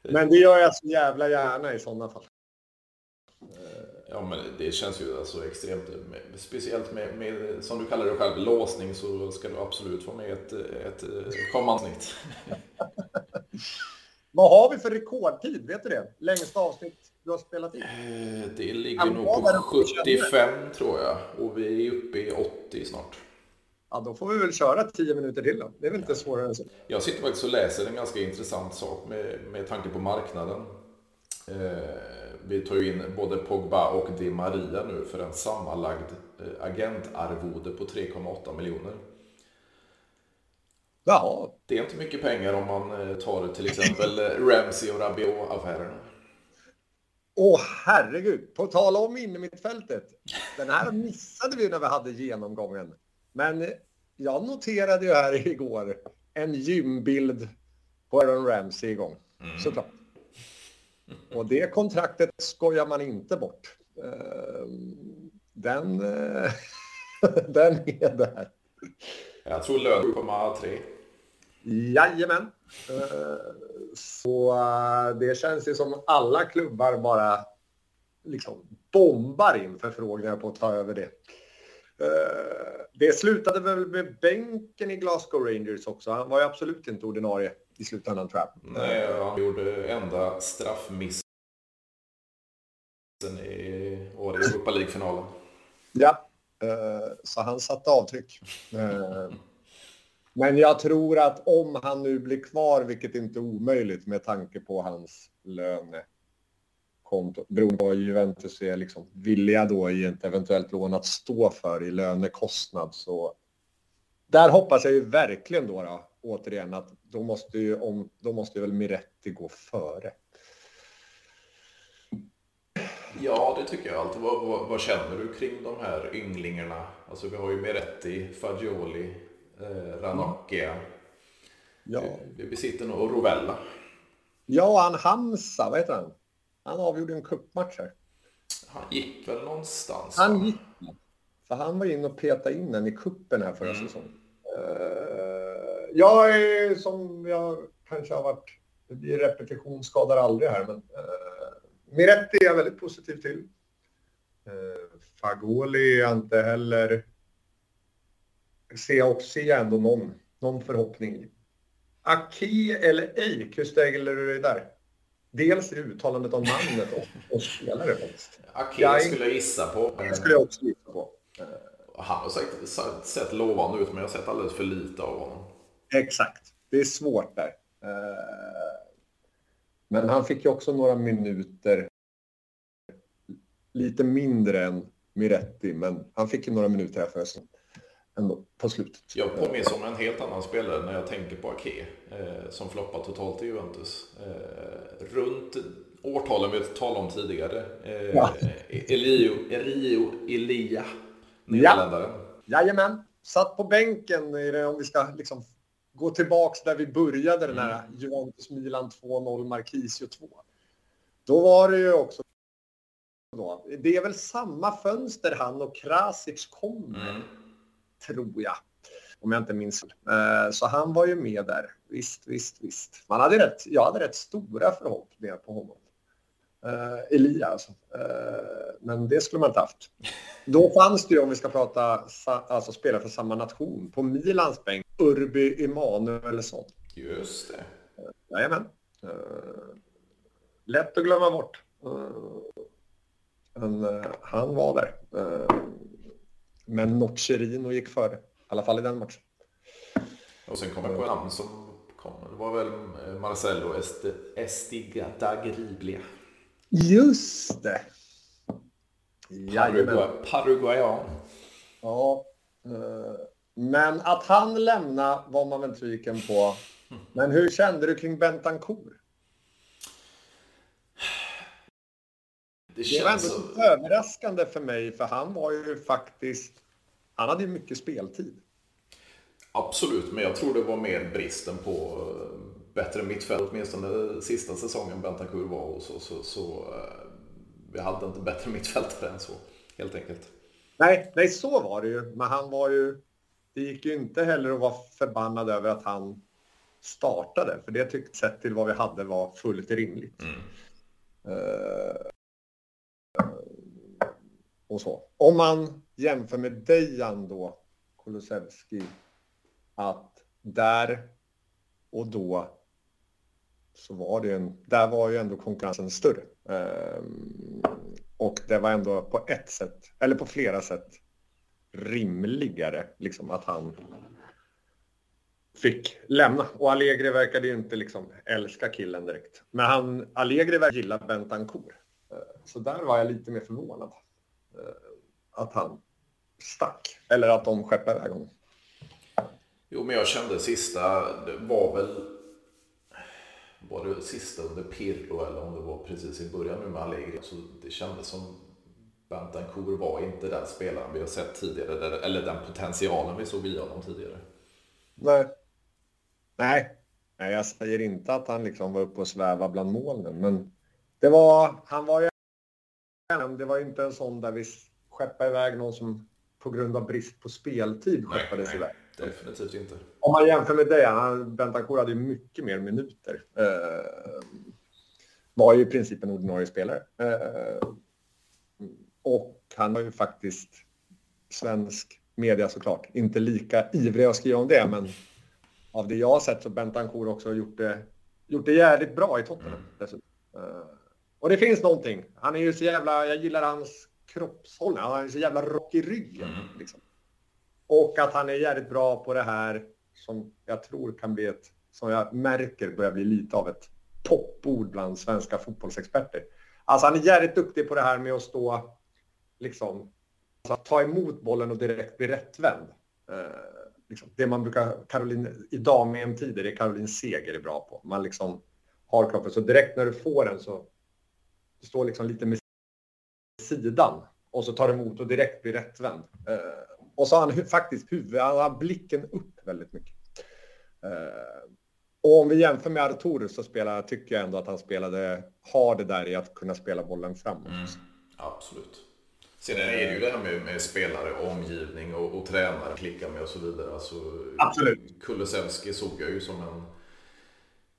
men det gör jag så jävla gärna i sådana fall. Ja, men det känns ju alltså extremt, speciellt med, med, som du kallar det själv, låsning så ska du absolut få med ett, ett kommande avsnitt. Vad har vi för rekordtid? Vet du det? Längsta avsnitt du har spelat in? Eh, det ligger nog på 75 tror jag och vi är uppe i 80 snart. Ja, då får vi väl köra 10 minuter till då. Det är väl inte svårare än så. Jag sitter faktiskt och läser en ganska intressant sak med, med tanke på marknaden. Eh, vi tar ju in både Pogba och Di Maria nu för en sammanlagd eh, agentarvode på 3,8 miljoner. Ja. Det är inte mycket pengar om man eh, tar till exempel Ramsey och Rabiot-affärerna. Åh herregud, på tal om innermittfältet. Den här missade vi när vi hade genomgången. Men jag noterade ju här igår en gymbild på Aaron Ramsey igång. Mm. Såklart. Och det kontraktet skojar man inte bort. Ehm, den, den är där. Jag tror lön 7,3. Jajamän. Eh, så eh, det känns ju som alla klubbar bara liksom bombar in förfrågningar på att ta över det. Eh, det slutade väl med bänken i Glasgow Rangers också. Han var ju absolut inte ordinarie i slutändan tror jag. Nej, han gjorde enda straffmissen i år i Europa League-finalen. Ja, eh, så han satte avtryck. Eh, men jag tror att om han nu blir kvar, vilket inte är omöjligt med tanke på hans lönekonto, beroende på vad Juventus är liksom villiga då i ett eventuellt lån att stå för i lönekostnad. Så där hoppas jag ju verkligen då, då återigen att då måste ju om, då måste väl Miretti gå före. Ja, det tycker jag alltid. Vad, vad, vad, känner du kring de här ynglingarna? Alltså vi har ju Miretti, Fagioli, eh, Ranocchia. Ja. Vi, vi sitter nog Rovella. Ja, han Hamza, vad heter han? Han avgjorde en cupmatch här. Han gick väl någonstans? Han gick. För han var inne och petade in den i kuppen här förra mm. säsongen. Uh, jag är som jag kanske har varit, blir repetition skadar aldrig här, men uh, Miretti är jag väldigt positiv till. Uh, Fagoli är inte heller ser jag också ser jag ändå någon, någon förhoppning i. Aki eller ej, hur ställer du dig där? Dels i uttalandet av namnet och, och spelare. Aki jag skulle jag gissa på. Det skulle jag också gissa på. Han har säkert sett lovande ut, men jag har sett alldeles för lite av honom. Exakt. Det är svårt där. Eh, men han fick ju också några minuter. Lite mindre än Miretti, men han fick ju några minuter här för hösten ändå på slutet. Jag påminns om en helt annan spelare när jag tänker på Ake eh, som floppar totalt i Juventus. Eh, runt årtalen vi talade om tidigare. Eh, ja. Elio, Rio Elia, nederländaren. Ja. Jajamän, satt på bänken om vi ska liksom gå tillbaks där vi började den här mm. Juventus-Milan 2-0, Marquisio 2. Då var det ju också då, det är väl samma fönster han och Krasic kommer. Mm tror jag. Om jag inte minns eh, Så han var ju med där. Visst, visst, visst. Man hade rätt, jag hade rätt stora förhoppningar på honom. Uh, Elia alltså. Uh, men det skulle man inte haft. Då fanns det ju, om vi ska prata alltså spela för samma nation, på Milans bänk, Urby Emanuelsson. Just det. Jajamän. Uh, lätt att glömma bort. men han var där. Men Nocerino gick före, i alla fall i den matchen. Och sen kom jag på en namn som kom. Det var väl eh, Marcelo Estigadagrible. Just det! Jajamän. Paraguayan. Ja. Eh, men att han lämnade var man väl tviken på. Men hur kände du kring Bentancourt? Det, det var ändå så... överraskande för mig, för han var ju faktiskt... Han hade ju mycket speltid. Absolut, men jag tror det var mer bristen på eh, bättre mittfält, åtminstone sista säsongen Bentancur var och så, så, så uh, vi hade inte bättre mittfältare än så, helt enkelt. Nej, nej, så var det ju, men han var ju... Det gick ju inte heller att vara förbannad över att han startade, för det tyckte sett till vad vi hade var fullt rimligt. Mm. Uh, och så. Om man jämför med Dejan då, Kulusevski, att där och då så var det en, där var ju ändå konkurrensen större. Ehm, och det var ändå på ett sätt, eller på flera sätt, rimligare liksom att han fick lämna. Och Allegri verkade ju inte liksom älska killen direkt. Men han, Allegri verkade gilla Bentancourt. Eh, så där var jag lite mer förvånad. Eh, att han stack. Eller att de skeppade iväg honom. Jo, men jag kände sista, det var väl var det sista under Pirlo eller om det var precis i början nu med Allegri. Så det kändes som Bentancourt var inte den spelaren vi har sett tidigare, eller den potentialen vi såg via honom tidigare. Nej. Nej. Nej, jag säger inte att han liksom var uppe och svävade bland molnen, men det var, han var ju det var inte en sån där vi skeppade iväg någon som på grund av brist på speltid skeppades nej, iväg. Definitivt inte. Om man jämför med det, Bentancourt hade ju mycket mer minuter. Eh, var ju i princip en ordinarie spelare. Eh, han har ju faktiskt svensk media såklart inte lika ivriga att skriva om det, men av det jag har sett så Bentancourt också har gjort det, gjort det jävligt bra i Tottenham dessutom. Uh, och det finns någonting. Han är ju så jävla, jag gillar hans kroppshållning. Han är så jävla rock i ryggen. Mm. Liksom. Och att han är jävligt bra på det här som jag tror kan bli ett, som jag märker börjar bli lite av ett popord bland svenska fotbollsexperter. Alltså han är jävligt duktig på det här med att stå, liksom, alltså att ta emot bollen och direkt bli rättvänd. Eh, liksom, det man brukar, Caroline, i dam-EM-tider, det är Caroline Seger är bra på. Man liksom har kroppen, så direkt när du får den så du står liksom lite med sidan och så tar emot och direkt blir rättvänd. Eh, och så har han faktiskt huvudet, han har blicken upp väldigt mycket. Eh, och om vi jämför med Artur så spelar, tycker jag ändå att han spelade, har det där i att kunna spela bollen framåt. Mm, absolut. Sen är det ju det här med, med spelare, omgivning och, och tränare, klicka med och så vidare. Alltså, absolut. Kulusevski såg jag ju som en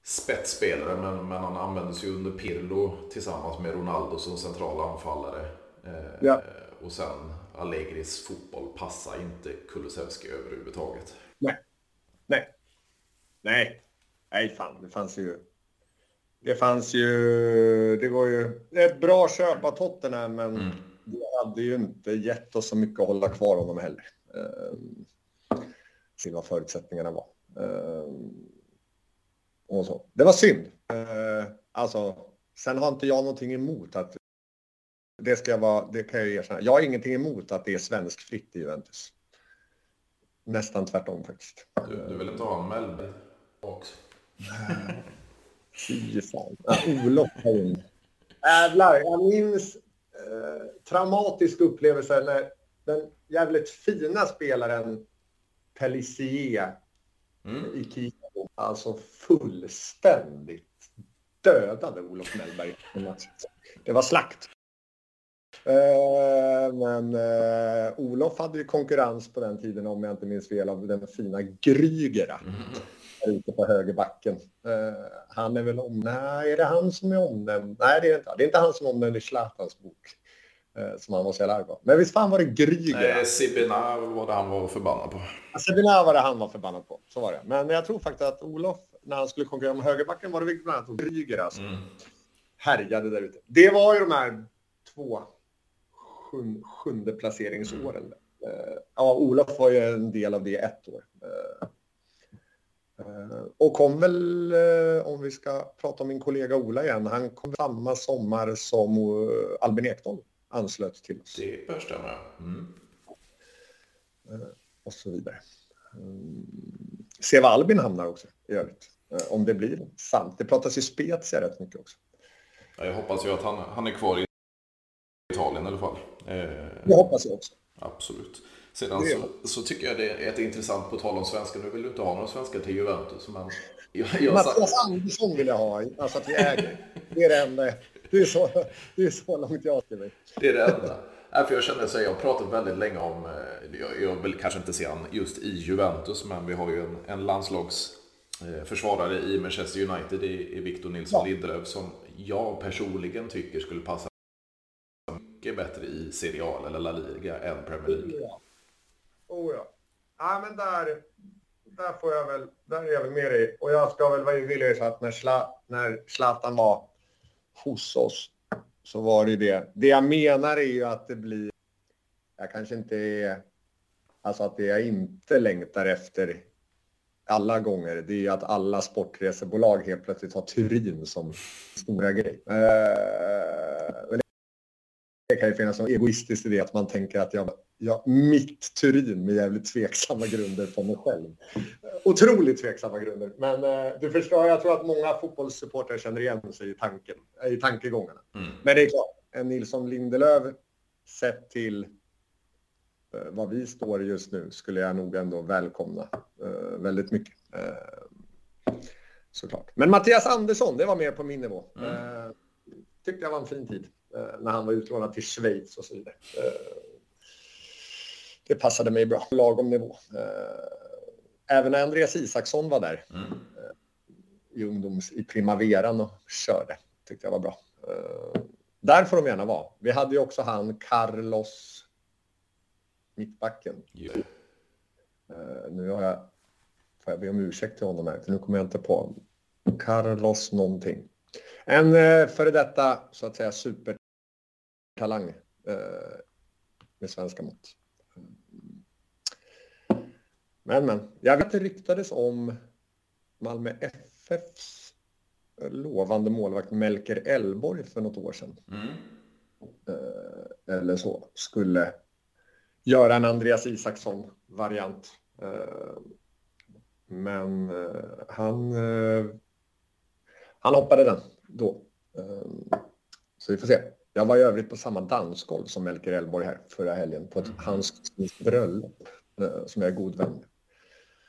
spetsspelare men, men han användes ju under Pirlo tillsammans med Ronaldo som centrala anfallare. Eh, ja. Och sen Allegris fotboll passar inte Kulusevski överhuvudtaget. Nej. Nej. Nej. Nej, fan. Det fanns ju... Det fanns ju... Det var ju ett bra köp av Tottenham, men mm. Hade ju inte gett oss så mycket att hålla kvar honom heller. Uh, se vad förutsättningarna var. Uh, och så. Det var synd. Uh, alltså, sen har inte jag någonting emot att det ska jag vara, det kan jag erkänna. Jag har ingenting emot att det är svenskfritt i Juventus. Nästan tvärtom faktiskt. Du, du vill inte ha en Mellberg också? Fy fan. Olof. Jävlar, jag minns eh, traumatiska upplevelser när den jävligt fina spelaren Pellissier mm. i Kiev alltså fullständigt dödade Olof Mellberg. Det var slakt. Eh, men eh, Olof hade ju konkurrens på den tiden om jag inte minns fel av den fina Grygera. Mm. Ute på högerbacken. Eh, han är väl om... Nej, är det han som är omnämnd? Nej, det är inte Det är inte han som är omnämnd i Zlatans bok. Som han var så jävla arg på. Men visst fan var det Grygera? Nej, Sibina var det han var förbannad på. Sibina var det han var förbannad på. Så var det. Men jag tror faktiskt att Olof, när han skulle konkurrera med högerbacken, var det viktigt bland annat Grygera som mm. härjade där ute. Det var ju de här två sjun, sjunde placeringsåren. Mm. Ja, Olof var ju en del av det ett år. Eh, eh, och kom väl, om vi ska prata om min kollega Ola igen, han kom samma sommar som Albin Ekdal anslöt till oss. Det bör stämma. Mm. Och så vidare. Se var Albin hamnar också i övrigt. Om det blir sant. Det pratas ju Spezia rätt mycket också. Ja, jag hoppas ju att han, han är kvar i Italien i alla fall. Eh, det hoppas jag också. Absolut. Sedan så, så, tycker jag det är ett intressant, på tal om svenskar, nu vill du inte ha några svenskar till Juventus, men... Jag, jag Mattias Andersson vill jag ha, alltså att vi äger. Det är det enda. Det är så, det är så långt jag mig. Det är det enda. Nej, för jag känner så jag har pratat väldigt länge om, eh, jag, jag vill kanske inte se han just i Juventus, men vi har ju en, en landslagsförsvarare i Manchester United i, i Victor Nilsson ja. Lindelöf som jag personligen tycker skulle passa mycket bättre i Serie A eller La Liga än Premier League. Ja. Oh ja. ja men där, där får jag väl, där är jag väl med dig. Och jag ska väl vara villig så att när, Sla, när Zlatan var hos oss så var det ju det. Det jag menar är ju att det blir, jag kanske inte är, alltså att det jag inte längtar efter alla gånger, det är ju att alla sportresebolag helt plötsligt har Turin som stora grej. Uh, det kan ju finnas något egoistiskt i det att man tänker att jag, jag mitt Turin med jävligt tveksamma grunder på mig själv. Otroligt tveksamma grunder. Men eh, du förstår, jag tror att många fotbollssupportrar känner igen sig i tanken, i tankegångarna. Mm. Men det är klart, en Nilsson Lindelöf sett till eh, vad vi står just nu skulle jag nog ändå välkomna eh, väldigt mycket. Eh, såklart. Men Mattias Andersson, det var mer på min nivå. Mm. Eh, tyckte jag var en fin tid. Eh, när han var utlånad till Schweiz och så vidare. Eh, det passade mig bra, lagom nivå. Eh, även när Andreas Isaksson var där mm. i ungdoms i primaveran och körde, tyckte jag var bra. Där får de gärna vara. Vi hade ju också han Carlos mittbacken. Yeah. Nu har jag, får jag be om ursäkt till honom här, för nu kommer jag inte på Carlos någonting. En före detta, så att säga, supertalang uh, med svenska mått. Men, men. Jag vet att det ryktades om Malmö FFs lovande målvakt Melker Elborg för något år sedan. Mm. Eh, eller så. Skulle göra en Andreas Isaksson-variant. Eh, men eh, han, han hoppade den då. Så vi får se. Jag var i övrigt på samma dansgolv som Melker Elborg här förra helgen på ett mm. hans bröllop som jag är god vän med.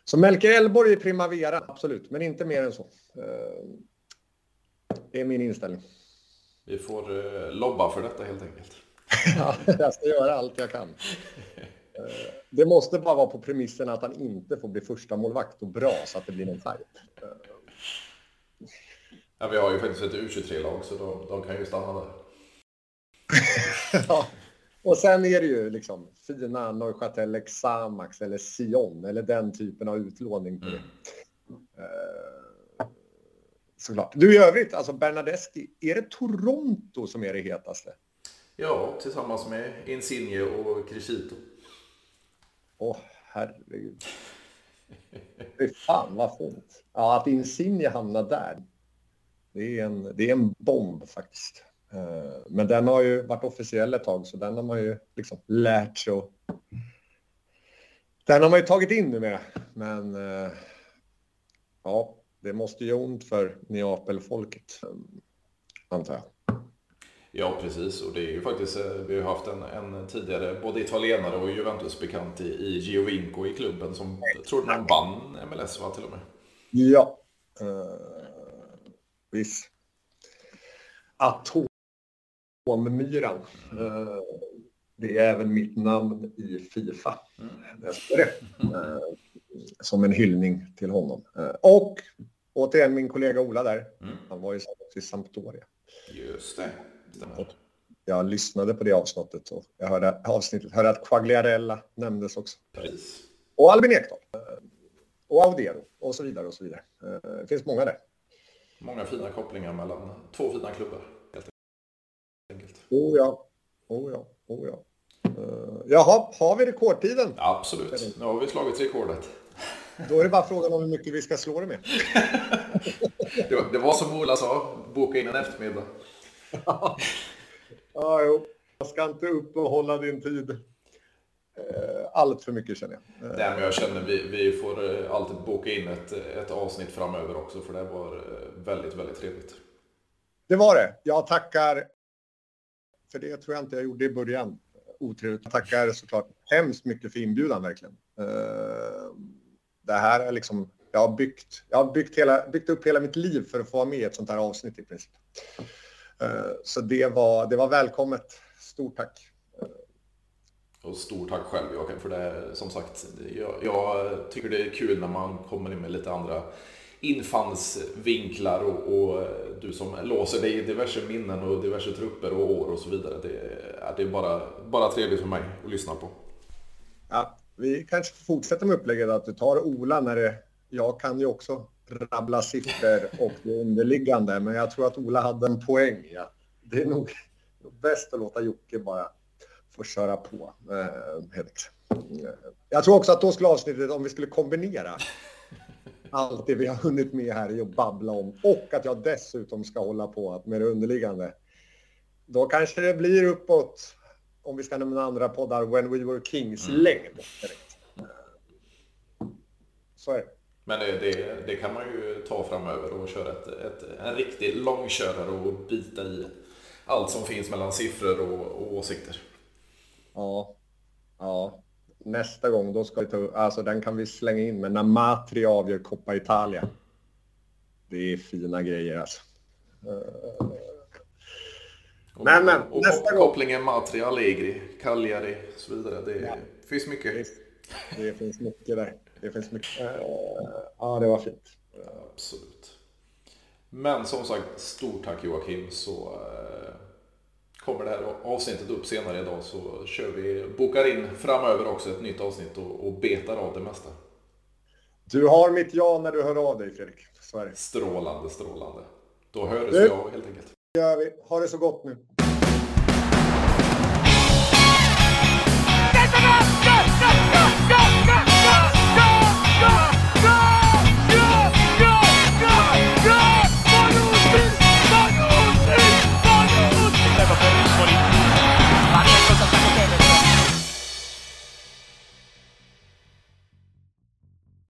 Så Melker Elborg i Primavera, absolut, men inte mer än så. Det är min inställning. Vi får eh, lobba för detta helt enkelt. ja, jag ska göra allt jag kan. Eh, det måste bara vara på premissen att han inte får bli första målvakt och bra så att det blir en fight. Ja, vi har ju faktiskt ett U23-lag så de, de, kan ju stanna där. ja. Och sen är det ju liksom fina Neuchâtel Xamax eller Sion eller den typen av utlåning på det. Mm. Uh, såklart. Du i övrigt, alltså Bernadeschi, är det Toronto som är det hetaste? Ja, tillsammans med Insigne och Crescito. Åh, oh, herregud. Fy fan vad fint. Ja, att Insigne hamnar där. Det är en, det är en bomb faktiskt. Eh, men den har ju varit officiell ett tag, så den har man ju liksom lärt sig och... Den har man ju tagit in numera. Men eh, ja, det måste ju ont för Neapelfolket, antar jag. Ja, precis. Och det är ju faktiskt, eh, vi har haft en, en tidigare både italienare och Juventus-bekant i, i Giovinco i klubben som jag tror man vann MLS va, till och med. Ja, uh, visst. Atommyran. Uh, det är även mitt namn i Fifa. Mm. Uh, som en hyllning till honom. Uh, och återigen min kollega Ola där. Mm. Han var ju i Sampdoria. Just det. Jag lyssnade på det avsnittet och jag hörde, avsnittet, hörde att Quagliarella nämndes också. Precis. Och Albin Ekdal. Och Audero och så vidare och så vidare. Eh, det finns många där. Många fina kopplingar mellan två fina klubbar. Oh ja. Oh ja. Oh ja. Uh, jaha, har vi rekordtiden? Absolut. Nu har vi slagit rekordet. Då är det bara frågan om hur mycket vi ska slå det med. det, var, det var som Ola sa, boka in en eftermiddag. ja, jo. Jag ska inte uppehålla din tid eh, allt för mycket känner jag. Nej, men jag känner vi, vi får eh, alltid boka in ett, ett avsnitt framöver också för det var eh, väldigt, väldigt trevligt. Det var det. Jag tackar för det tror jag inte jag gjorde i början. Otrevligt. Jag tackar såklart hemskt mycket för inbjudan verkligen det här är liksom, jag har byggt, jag har byggt, hela, byggt upp hela mitt liv för att få vara med i ett sånt här avsnitt i princip. Eh, så det var, det var välkommet. Stort tack. Och stort tack själv Joakim för det. Som sagt, jag, jag, tycker det är kul när man kommer in med lite andra infallsvinklar och, och, du som låser dig i diverse minnen och diverse trupper och år och så vidare. Det, det är bara, bara trevligt för mig att lyssna på. Ja, vi kanske fortsätter med upplägget att du tar Ola när det... Jag kan ju också rabbla siffror och det underliggande, men jag tror att Ola hade en poäng. Ja. Det är nog bäst att låta Jocke bara få köra på. Eh, jag tror också att då skulle avsnittet, om vi skulle kombinera allt det vi har hunnit med här i att babbla om och att jag dessutom ska hålla på med det underliggande. Då kanske det blir uppåt om vi ska nämna andra poddar, When We Were Kings mm. längd. Så är det. Men det, det, det, kan man ju ta framöver och köra ett, ett, en riktig långkörare och bita i allt som finns mellan siffror och, och åsikter. Ja, ja. Nästa gång då ska vi ta alltså den kan vi slänga in med när Matri avgör Coppa Italia. Det är fina grejer alltså. Och, men, men, och nästa kopplingen Matri, Allegri, Cagliari och så vidare. Det ja. finns mycket. Det, det, finns mycket där. Det finns mycket. Uh, ja, det var fint. Absolut. Men som sagt, stort tack Joakim så uh, kommer det här avsnittet upp senare idag så kör vi, bokar in framöver också ett nytt avsnitt och, och betar av det mesta. Du har mitt ja när du hör av dig Fredrik. Strålande, strålande. Då hörs vi av helt enkelt. Det gör vi. Ha det så gott nu.